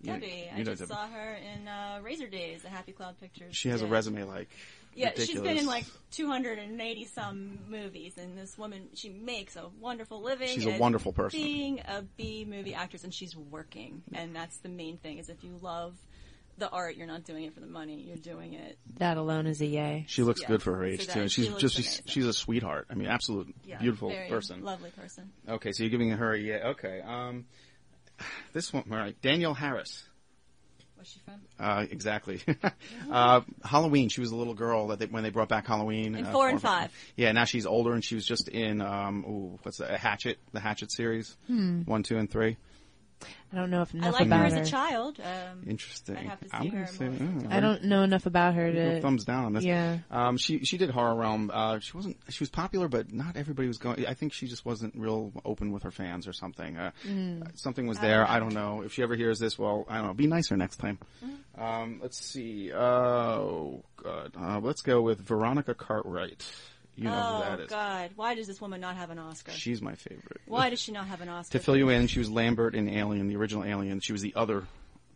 You- Debbie, I know just Debbie. saw her in uh, Razor Days, the Happy Cloud Pictures. She has a did. resume like Yeah, she's been ridiculous. in like 280 some movies, and this woman she makes a wonderful living. She's a at wonderful person. Being a B movie actress, and she's working, and that's the main thing. Is if you love the art, you're not doing it for the money. You're doing it. That alone is a yay. She looks Yeah, good for her so age that- too. And she she's looks just amazing. she's a sweetheart. I mean, absolute Yeah, beautiful very person. lovely person. Okay, so you're giving her a yeah. Okay, um, this one. All right, Danielle Harris. Was she from? Uh, exactly. uh, Halloween. She was a little girl that they, when they brought back Halloween. In uh, four and five. Yeah, now she's older and she was just in um, ooh, what's that? Hatchet, the Hatchet series, Hmm. one, two, and three. I don't know if I enough liked about her as a child. Um, Interesting. I'd have to see I'm her gonna say, more. mm, I don't know enough about her no to. thumbs down on this. Yeah. Um, she she did Horror Realm. Uh, she wasn't. She was popular, but not everybody was going. I think she just wasn't real open with her fans or something. Uh, Mm. Something was I there. don't. I don't know. If she ever hears this, well, I don't know. Be nicer next time. Mm-hmm. Um, let's see. Uh, oh God. Uh, let's go with Veronica Cartwright. You know oh who that is. God! Why does this woman not have an Oscar? She's my favorite. Why does she not have an Oscar? To fill you in, she was Lambert in Alien, the original Alien. She was the other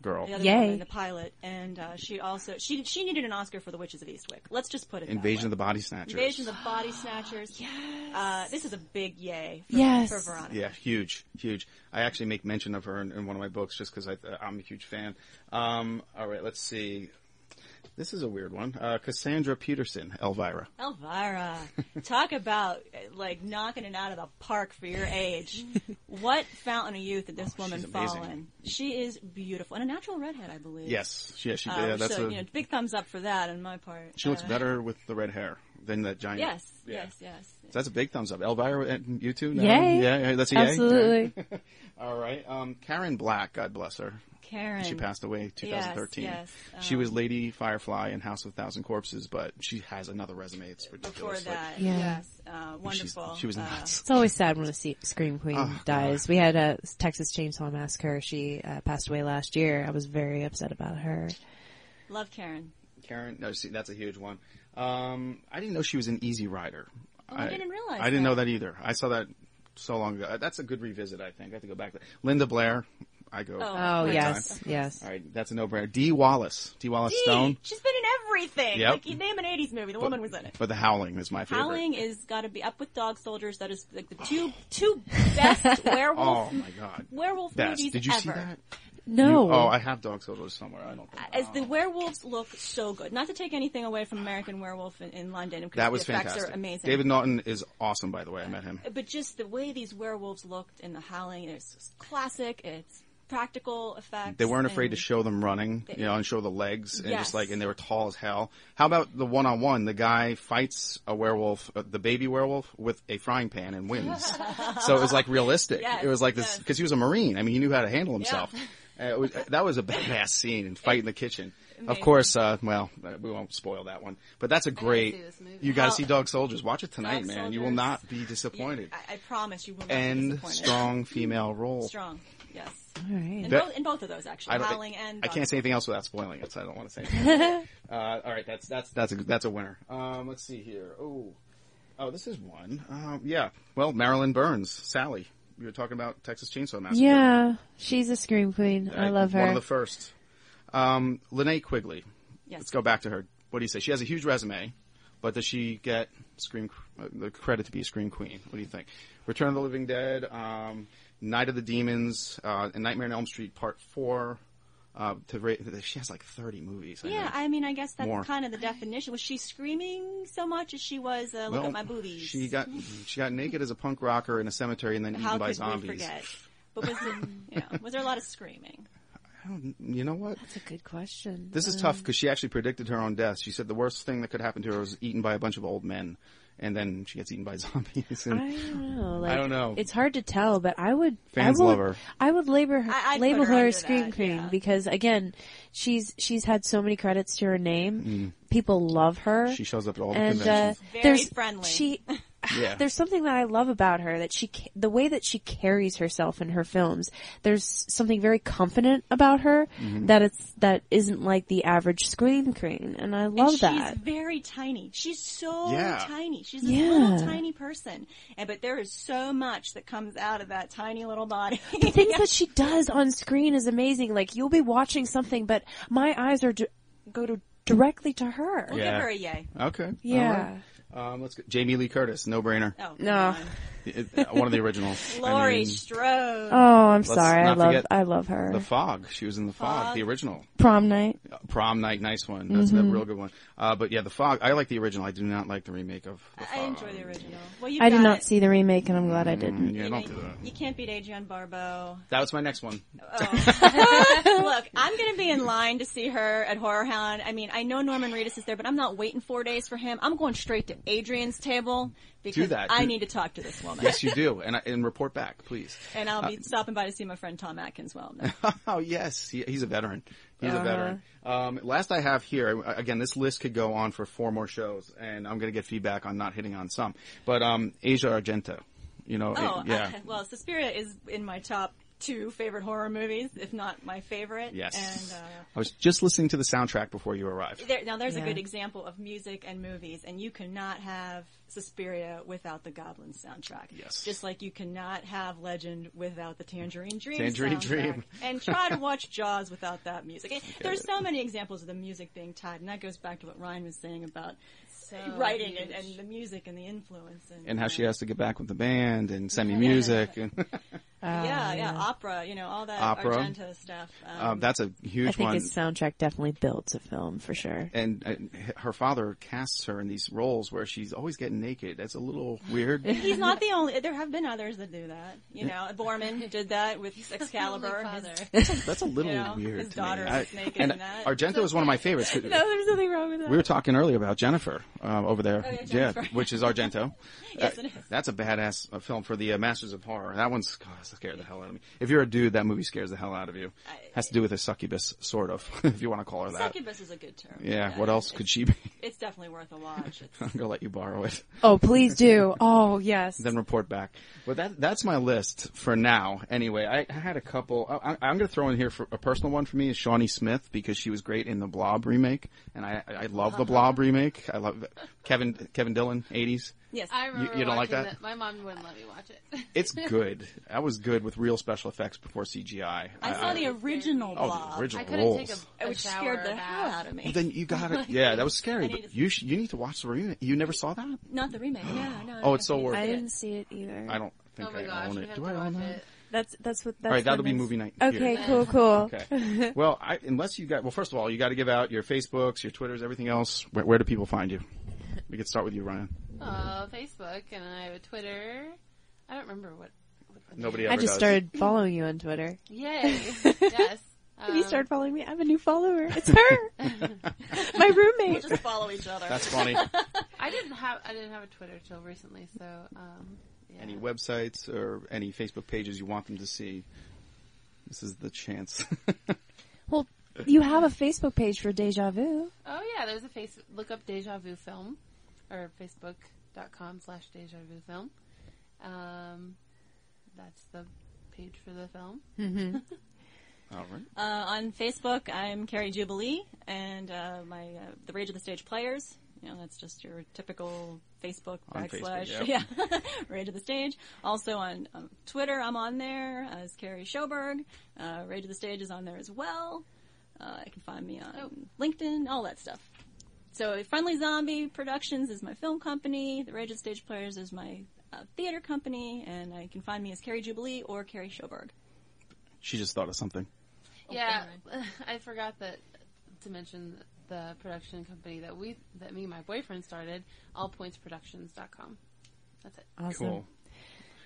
girl. The other Yay. woman, the pilot, and uh, she also she she needed an Oscar for The Witches of Eastwick. Let's just put it Invasion that of the. Body Snatchers. Invasion of the Body Snatchers. yes. Uh, this is a big yay. For, Yes. For Veronica. Yeah, huge, huge. I actually make mention of her in, in one of my books just because I'm a huge fan. Um, all right, let's see. This is a weird one. Uh, Cassandra Peterson, Elvira. Elvira, talk about like knocking it out of the park for your age. what fountain of youth did this woman Oh, she's fall in? She is beautiful and a natural redhead, I believe. Yes, yeah, she. Uh, yeah, that's so a. you know, big thumbs up for that on my part. she looks Uh, better with the red hair than that giant. Yes, Yeah. yes, yes. So that's a big thumbs up. Elvira, and you too? No? Yay. Yeah, yeah, that's a yay. Absolutely. All right. Um, Karen Black, God bless her. Karen. She passed away 2013. Yes, yes, she was um, Lady Firefly in House of a Thousand Corpses, but she has another resume. It's Before ridiculous. Like, that, Yeah. yes, uh, wonderful. she was Uh, nuts. It's always sad when a se- scream queen Oh, dies. We had a Texas Chainsaw Massacre. She uh, passed away last year. I was very upset about her. love Karen. Karen, no, see, that's a huge one. Um, I didn't know she was an Easy Rider. Oh, I didn't realize I didn't that. know that either. I saw that so long ago. That's a good revisit. I think I have to go back. to Linda Blair. I go. Oh, Oh Right. yes, yes. All right, that's a no-brainer. Dee Wallace. Dee Wallace Dee, Stone. She's been in everything. Yep. Like you name an '80s movie, the woman was in it. But The Howling is my favorite. Howling is got to be up with Dog Soldiers. That is like the two two best werewolf Oh my god. werewolf Best. movies Did you ever. see that? No. You- oh, I have Dog Soldiers somewhere. I don't think. As the werewolves look so good. Not to take anything away from American Werewolf in, in London, because that was the effects fantastic. are amazing. David Naughton is awesome, by the way. I met him. but just the way these werewolves looked in the Howling, it's classic. It's practical effects. They weren't afraid to show them running, you know, and show the legs, and Yes. just like, and they were tall as hell. How about the one-on-one? The guy fights a werewolf, uh, the baby werewolf, with a frying pan and wins. so it was like realistic. Yes, it was like this yes. because he was a marine. I mean, he knew how to handle himself. Uh, it was, that was a badass scene and fight in the kitchen. Of course, uh, well, uh, we won't spoil that one, but that's a great. see this movie. You got to see Dog Soldiers. Watch it tonight, Dog man. You will not be disappointed. I, I promise you will not be And strong female role. Strong, yes. All right. In, That- both, in both of those, actually, I. Howling and I can't say anything else without spoiling it, so I don't want to say. Anything. uh, all right, that's that's that's a that's a winner. Um, let's see here. Oh, oh, this is one. Um, yeah. Well, Marilyn Burns, Sally. We were talking about Texas Chainsaw Massacre. Yeah, she's a scream queen. I Uh, love One of the first. Um, Linnea Quigley. Yes. Let's go back to her. What do you say? She has a huge resume, but does she get scream uh, the credit to be a scream queen? What do you think? Return of the Living Dead, um, Night of the Demons, uh, and Nightmare on Elm Street Part Four. Uh, to ra- she has like thirty movies. I Yeah, think. I mean, I guess that's More. kind of the definition. Was she screaming so much as she was, uh, look Well, at my boobies? She got she got naked as a punk rocker in a cemetery and then How eaten by could zombies. we forget? But was, it, you know, was there a lot of screaming? You know what? That's a good question. This is tough because she actually predicted her own death. She said the worst thing that could happen to her was eaten by a bunch of old men, and then she gets eaten by zombies. And I don't know. Like, I don't know. It's hard to tell, but I would. Fans I would, love her. I would label her, I- I'd label her her under a scream that, queen yeah. because again, she's she's had so many credits to her name. People love her. Mm. She shows up at all the and uh, conventions. Very friendly. She Yeah. there's something that I love about her that she the way that she carries herself in her films. There's something very confident about her Mm-hmm. that it's that isn't like the average screen queen, and I love and that. She's very tiny. She's so Yeah. tiny. She's a Yeah. little tiny person. And but there is so much that comes out of that tiny little body. the things that she does on screen is amazing. Like you'll be watching something, but my eyes are di- go to directly to her. We'll Yeah. give her a yay. Okay. Yeah. All right. Um, let's go. Jamie Lee Curtis, no brainer. Oh, No. Come on. It- uh, one of the originals. Laurie I mean, Strode. Oh, I'm sorry. I love I love her. The Fog. She was in The Fog, Fog. the original. Prom night. Uh, Prom Night, nice one. That's Mm-hmm. a real good one. Uh, but yeah, The Fog. I like the original. I do not like the remake of The Fog. I enjoy the original. Well, you've I did got- not see the remake, and I'm glad I didn't. Mm, Yeah, you, don't know, do that. you can't beat Adrienne Barbeau. That was my next one. Look, I'm going to be in line to see her at Horror Hound. I mean, I know Norman Reedus is there, but I'm not waiting four days for him. I'm going straight to Adrienne's table because that. I need to talk to this woman. Yes, you do. And, I, and report back, please. And I'll be stopping by to see my friend Tom Atkins well. oh yes, he, he's a veteran. He's a Uh-huh. veteran. Um, last I have here, again, this list could go on for four more shows, and I'm going to get feedback on not hitting on some. But um, Asia Argento, you know, Oh, it- yeah, I- well, Suspiria is in my top two favorite horror movies, if not my favorite. yes. And uh, I was just listening to the soundtrack before you arrived. there, now there's Yeah. a good example of music and movies, and you cannot have Suspiria without the Goblin soundtrack. Yes. Just like you cannot have Legend without the Tangerine Dream. Tangerine soundtrack. Dream. and try to watch Jaws without that music. It- There's so many examples of the music being tied, and that goes back to what Ryan was saying about writing and, and the music and the influence. And, And how she has to get back with the band and send me music. And yeah, yeah, opera, you know, all that Opera. Argento stuff. Um, Uh, that's a huge I think one. his soundtrack definitely builds a film for sure. and, and her father casts her in these roles where she's always getting naked. That's a little weird. He's not the only. There have been others that do that. You know, Boorman did that with the Excalibur. only His- father. That's a little You know, weird his to daughter me. is naked and in that. Argento is one of my favorites. no, there's nothing wrong with that. We were talking earlier about Jennifer um, over there, Oh, yeah, Jennifer. which is Argento. Yes, Uh, it is. That's a badass uh, film for the uh, Masters of Horror. That one's God, scared the hell out of me. If you're a dude, that movie scares the hell out of you. Has to do with a succubus, sort of, if you want to call her that. Succubus is a good term. Yeah. What else could she be? It's definitely worth a watch. It's, I'm gonna let you borrow it, Oh, please do. Oh, yes. then report back. But that that's my list for now. Anyway, I, I had a couple. I, I'm gonna throw in here for a personal one for me is Shawnee Smith because she was great in the Blob remake, and I I love the uh-huh. Blob remake. I love Kevin Kevin Dillon, 80s. Yes. I remember you don't like watching that? My mom wouldn't let me watch it. It's good. That was good with real special effects before CGI. I saw the original oh, Blob, the original I couldn't rolls. take a, a which scared the hell out of me. Well, then you got it. Yeah, that was scary. But you sh- you need to watch the remake. You never saw that? Not the remake. No, no. Oh, it's so I worth I didn't see it either. I don't think Oh I gosh, own it. Do I own that? it. That's that's what. That's All right, that'll be movie night. Okay, here. cool, cool. Okay. well, I, unless you got well, first of all, you got to give out your Facebooks, your Twitters, everything else. Where, where do people find you? We could start with you, Ryan. Uh, Facebook, and I have a Twitter. I don't remember what. what Nobody I just does. started following you on Twitter. Yay! yes. Have you Um, started following me? I have a new follower. It's her, my roommate. We'll just follow each other. That's funny. I didn't have I didn't have a Twitter till recently, so um, yeah. any websites or any Facebook pages you want them to see? This is the chance. Well, you have a Facebook page for Deja Vu. Oh yeah, there's a face. Look up Deja Vu Film, or Facebook.com slash Deja Vu Film. Um, that's the page for the film. all right. Uh, on Facebook, I'm Carrie Jubilee, and uh, my uh, the Rage of the Stage Players. You know, that's just your typical Facebook On backslash, Facebook, yeah, Rage of the Stage. Also on um, Twitter, I'm on there as Carrie Schoberg. Uh, Rage of the Stage is on there as well. Uh, you can find me on Oh. LinkedIn, all that stuff. So, Friendly Zombie Productions is my film company. The Rage of Stage Players is my uh, theater company, and I can find me as Carrie Jubilee or Carrie Schoberg. She just thought of something. Yeah, I forgot that to mention the production company that we that me and my boyfriend started, allpointsproductions.com. That's it. Awesome. Cool.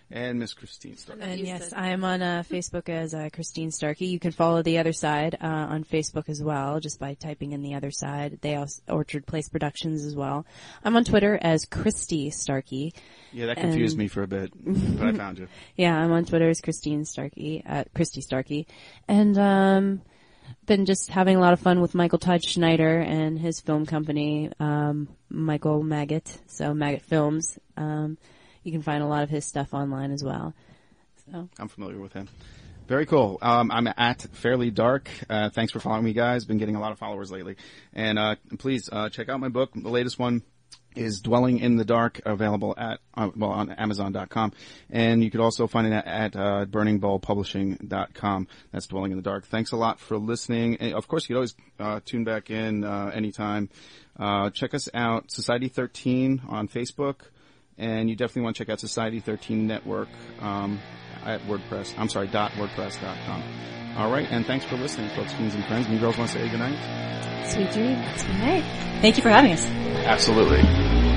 And Miss Christine Starkey. And yes, I am on uh, Facebook as uh, Christine Starkey. You can follow the other side uh, on Facebook as well, just by typing in the other side. They also Orchard Place Productions as well. I'm on Twitter as Christy Starkey. Yeah, that confused And- me for a bit, but I found you. Yeah, I'm on Twitter as Christine Starkey, uh, Christy Starkey, and um, been just having a lot of fun with Michael Todd Schneider and his film company, um, Michael Maggot. So Maggot Films. Um, you can find a lot of his stuff online as well. So I'm familiar with him. Very cool. Um, I'm at Fairly Dark. Uh, thanks for following me, guys. Been getting a lot of followers lately. And uh, please uh, check out my book. The latest one is Dwelling in the Dark, available at uh, well on Amazon.com, and you could also find it at, at uh, BurningBulbPublishing.com. That's Dwelling in the Dark. Thanks a lot for listening. And of course, you could always uh, tune back in uh, anytime. Uh, check us out, Society 13 on Facebook and you definitely want to check out Society 13 Network um, at WordPress. I'm sorry, dot WordPress.com. All right, and thanks for listening, folks, fiends, and friends. And you girls want to say goodnight? sweet dreams. Good night. Thank you for having us. Absolutely.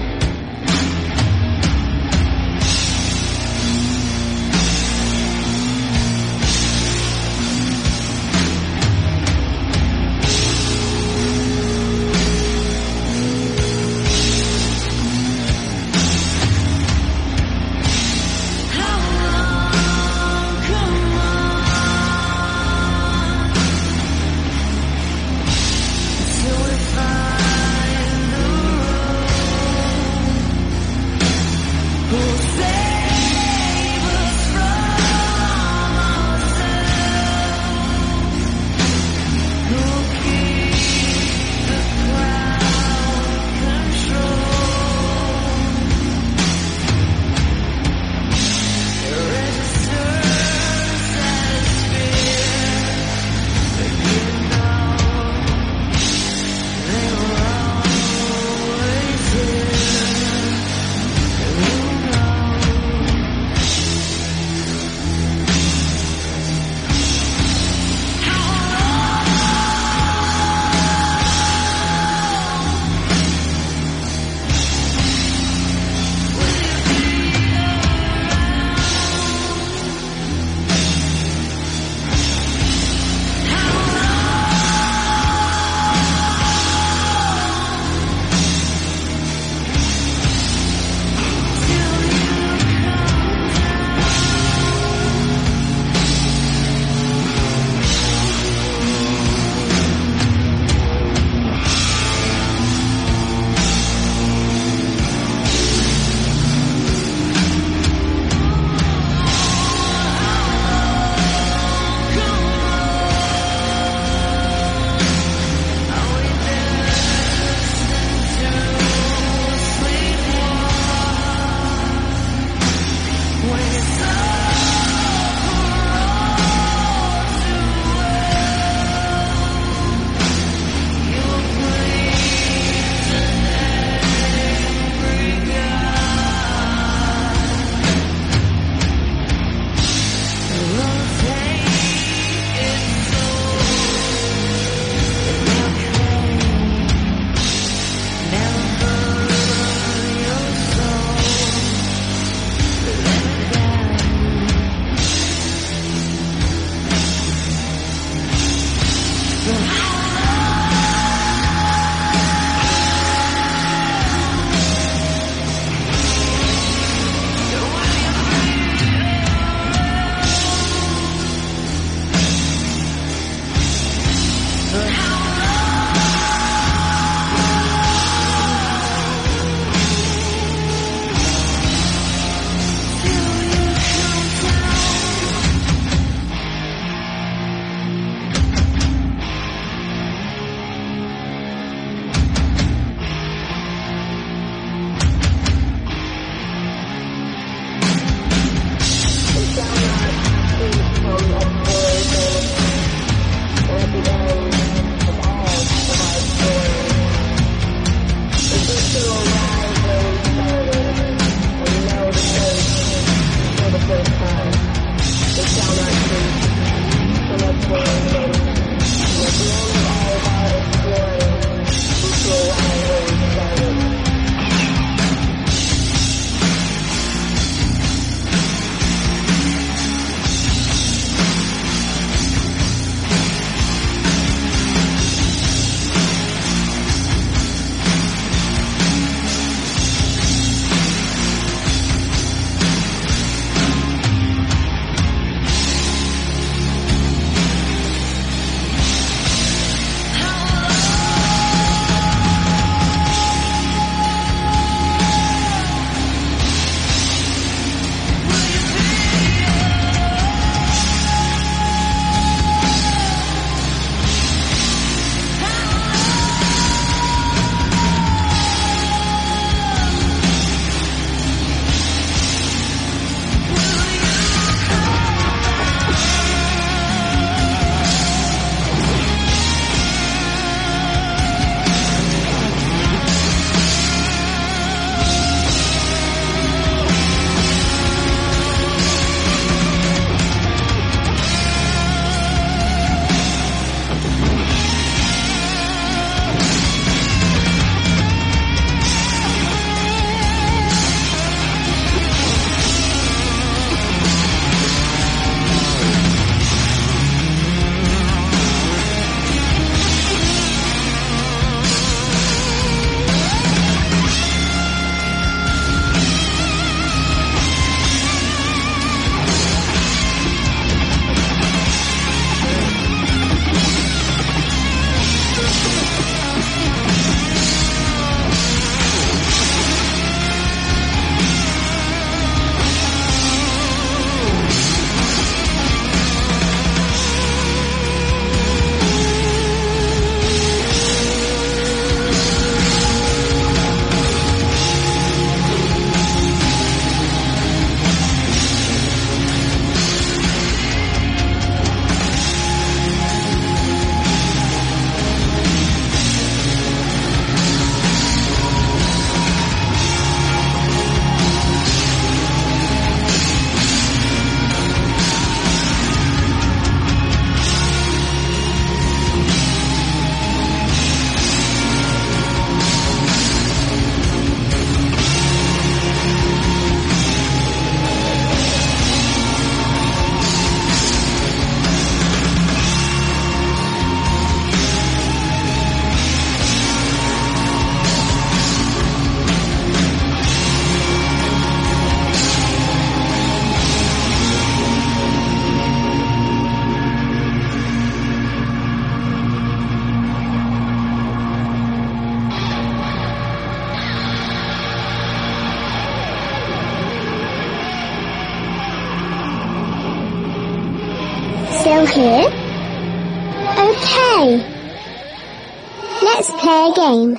Game.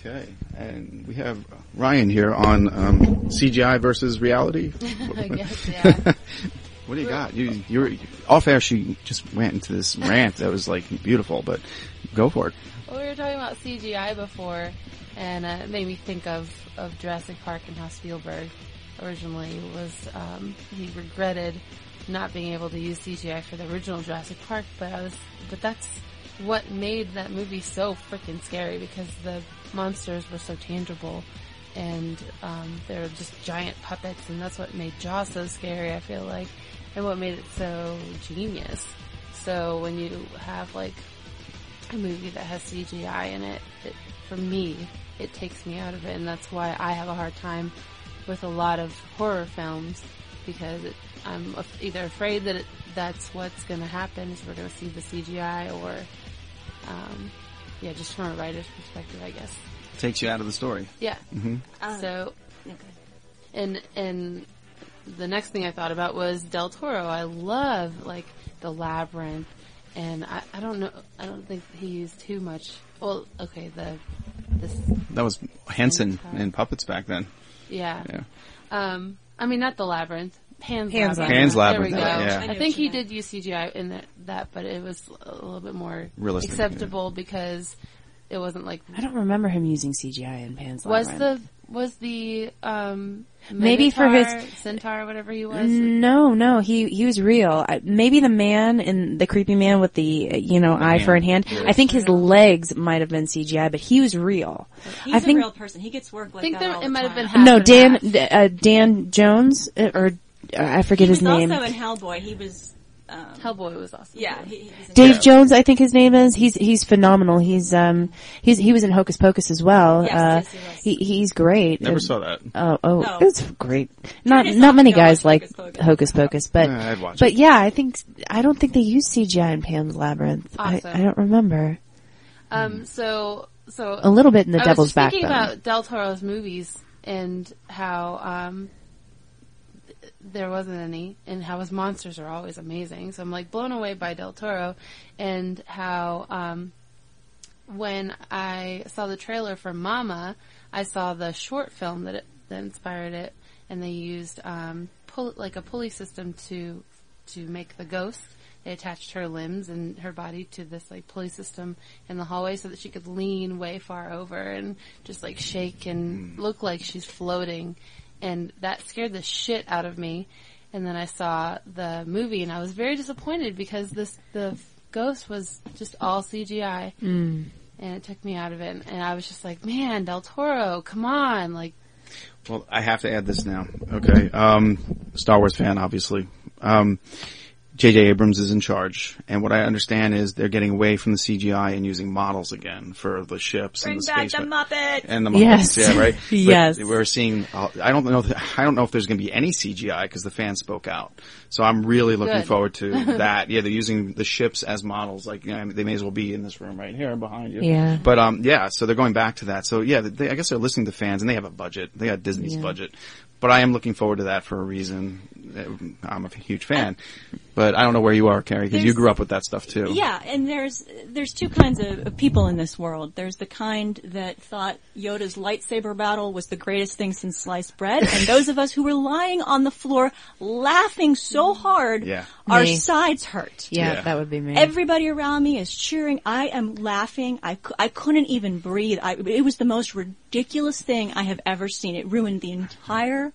Okay, and we have Ryan here on um, CGI versus reality. I guess, yeah. What do you got? You, you're off air. She just went into this rant that was like beautiful, but go for it. Well, we were talking about CGI before, and uh, it made me think of, of Jurassic Park and how Spielberg originally was, um, he regretted not being able to use CGI for the original Jurassic Park, but I was, but that's what made that movie so freaking scary because the monsters were so tangible and um, they were just giant puppets, and that's what made Jaws so scary. I feel like, and what made it so genius. So when you have like a movie that has CGI in it, it for me, it takes me out of it, and that's why I have a hard time with a lot of horror films because it, I'm either afraid that it, that's what's going to happen is we're going to see the CGI, or um, yeah, just from a writer's perspective, I guess. Takes you out of the story. Yeah. hmm So, and and the next thing I thought about was Del Toro. I love like the labyrinth, and I, I don't know. I don't think he used too much. Well, okay, the this That was Henson in puppets back then. yeah. Yeah. Um, I mean not the labyrinth. Pan's, Pan's labyrinth. Pan's There we Labyrinth, go. yeah. I I, think what you he did use CGI in that, that, but it was a little bit more Realistic, acceptable because it wasn't like I don't remember him using CGI in Pan's was Labyrinth. the was the um Maybe for his- Minotaur, centaur whatever he was No, no, he he was real. I, maybe the man in the creepy man with the uh, you know eye for a hand. I think his legs might have been CGI, but he was real. He's I think a real person. He gets work like I think that there, it might have been half no Dan uh, Dan Jones uh, or I forget He his name. also in Hellboy. He was. Um, Hellboy was awesome yeah, he, he was in Dave Jones, I think his name is. He's he's phenomenal. He's um he's he was in Hocus Pocus as well. Yes, uh, yes, he was. he he's great. Never And- saw that. Oh, oh, No. it's great. Not Turn it not many guys like Hocus Pocus. Hocus Pocus, but Yeah, I'd watch but it. yeah, I think I don't think they use CGI in Pan's Labyrinth. Awesome. I, I don't remember. um so so A little bit in the I Devil's was just thinking Backbone. about Del Toro's movies and how um th- there wasn't any, and how his monsters are always amazing. So I'm like blown away by Del Toro, and how um when I saw the trailer for Mama, I saw the short film that it, that inspired it, and they used um pull, like a pulley system to to make the ghost. They attached her limbs and her body to this like pulley system in the hallway so that she could lean way far over and just like shake and look like she's floating. And that scared the shit out of me. And then I saw the movie and I was very disappointed because this, the ghost was just all CGI. Mm. And it took me out of it. And I was just like, man, Del Toro, come on. Like, Well, I have to add this now. Okay. Um, Star Wars fan, obviously. Um, J.J. Abrams is in charge, and what I understand is they're getting away from the CGI and using models again for the ships Bring and the back space the Muppets. and the Muppets. Yes. Yeah, right. But Yes. we're seeing. uh, I don't know. If, I don't know if there's going to be any CGI because the fans spoke out. So I'm really looking Good. forward to that. Yeah, they're using the ships as models. Like you know, they may as well be in this room right here behind you. Yeah. But um, yeah. So they're going back to that. So yeah, they, I guess they're listening to fans, and they have a budget. They got Disney's Yeah. budget. But I am looking forward to that for a reason. I'm a huge fan. But I don't know where you are, Carrie, because you grew up with that stuff too. Yeah, and there's there's two kinds of, of people in this world. There's the kind that thought Yoda's lightsaber battle was the greatest thing since sliced bread, and those of us who were lying on the floor laughing so hard, Yeah. our Me. sides hurt. Yeah, Yeah. that would be me. Everybody around me is cheering. I am laughing. I, cou- I couldn't even breathe. I, it was the most ridiculous thing I have ever seen. It ruined the entire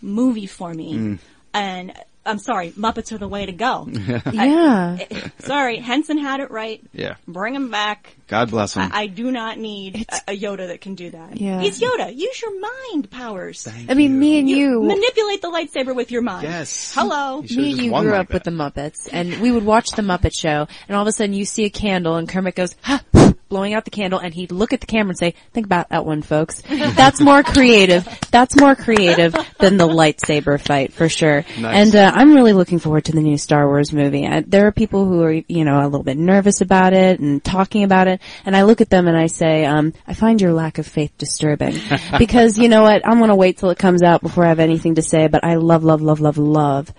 movie for me. Mm. And I'm sorry, Muppets are the way to go. yeah. sorry, Henson had it right. Yeah. Bring him back. God bless him. I, I do not need a, a Yoda that can do that. Yeah. He's Yoda. Use your mind powers. Thank I mean, me and you, manipulate the lightsaber with your mind. Yes. Hello. Me and you grew like up with the Muppets, and we would watch the Muppet Show, and all of a sudden you see a candle, and Kermit goes, ha, blowing out the candle and he'd look at the camera and say, think about that one folks. That's more creative. That's more creative than the lightsaber fight for sure. Nice. And, uh, I'm really looking forward to the new Star Wars movie. I, there are people who are, you know, a little bit nervous about it and talking about it. And I look at them and I say, um, I find your lack of faith disturbing because you know what? I'm going to wait till it comes out before I have anything to say, but I love, love, love, love, love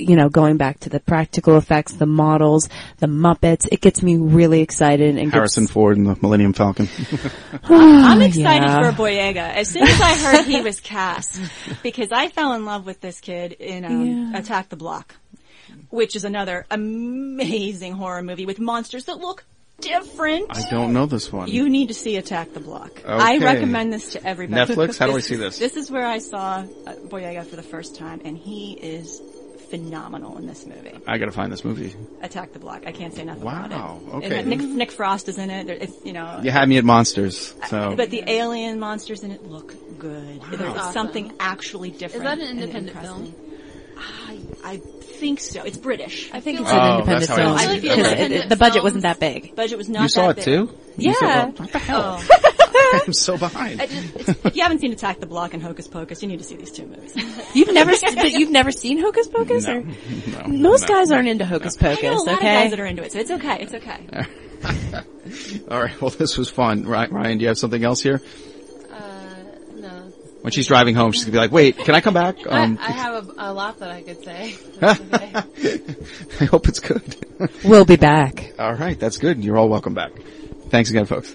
you know, going back to the practical effects, the models, the Muppets, it gets me really excited and Harrison Ford and the Millennium Falcon. I'm excited Yeah. for Boyega. As soon as I heard he was cast, because I fell in love with this kid in um, Yeah. Attack the Block, which is another amazing horror movie with monsters that look different. I don't know this one. You need to see Attack the Block. I recommend this to everybody. Netflix? How do I see this? This is where I saw uh, Boyega for the first time, and he is phenomenal in this movie. I gotta find this movie. Attack the Block. I can't say nothing Wow, about it. okay. It Nick, Nick Frost is in it. It's you know. You had me at monsters, so. But the alien monsters in it look good. There's Awesome. something actually different. Is that an independent film? I, I think so. It's British. I think it's like- an Oh, independent that's how film. I feel like because independent it- the budget wasn't that big. budget was not you saw that it big. too? You saw- Yeah. what the hell? Oh. I'm so behind. I just, if you haven't seen Attack the Block and Hocus Pocus, you need to see these two movies. You've never, but you've never seen Hocus Pocus? No, or? no, Most no. guys aren't into Hocus I know a Pocus, lot of okay? guys that are into it, so it's okay. It's okay. All right. Well, this was fun. Ryan, do you have something else here? Uh, no. When she's driving home, she's gonna be like, "Wait, can I come back?" Um, I, I have a, a lot that I could say. I hope it's good. We'll be back. all right, that's good. You're all welcome back. Thanks again, folks.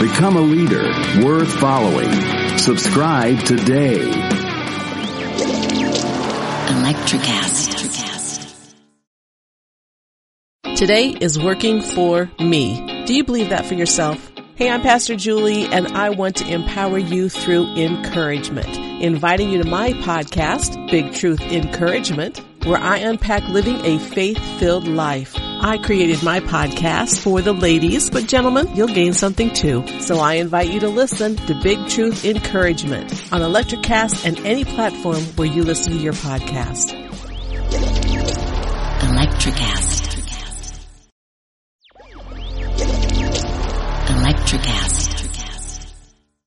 Become a leader worth following. Subscribe today. Electricast. Today is working for me. Do you believe that for yourself? Hey, I'm Pastor Julie and I want to empower you through encouragement. Inviting you to my podcast, Big Truth Encouragement, where I unpack living a faith-filled life. I created my podcast for the ladies, but gentlemen, you'll gain something too. So I invite you to listen to Big Truth Encouragement on Electricast and any platform where you listen to your podcast. Electricast. Electricast.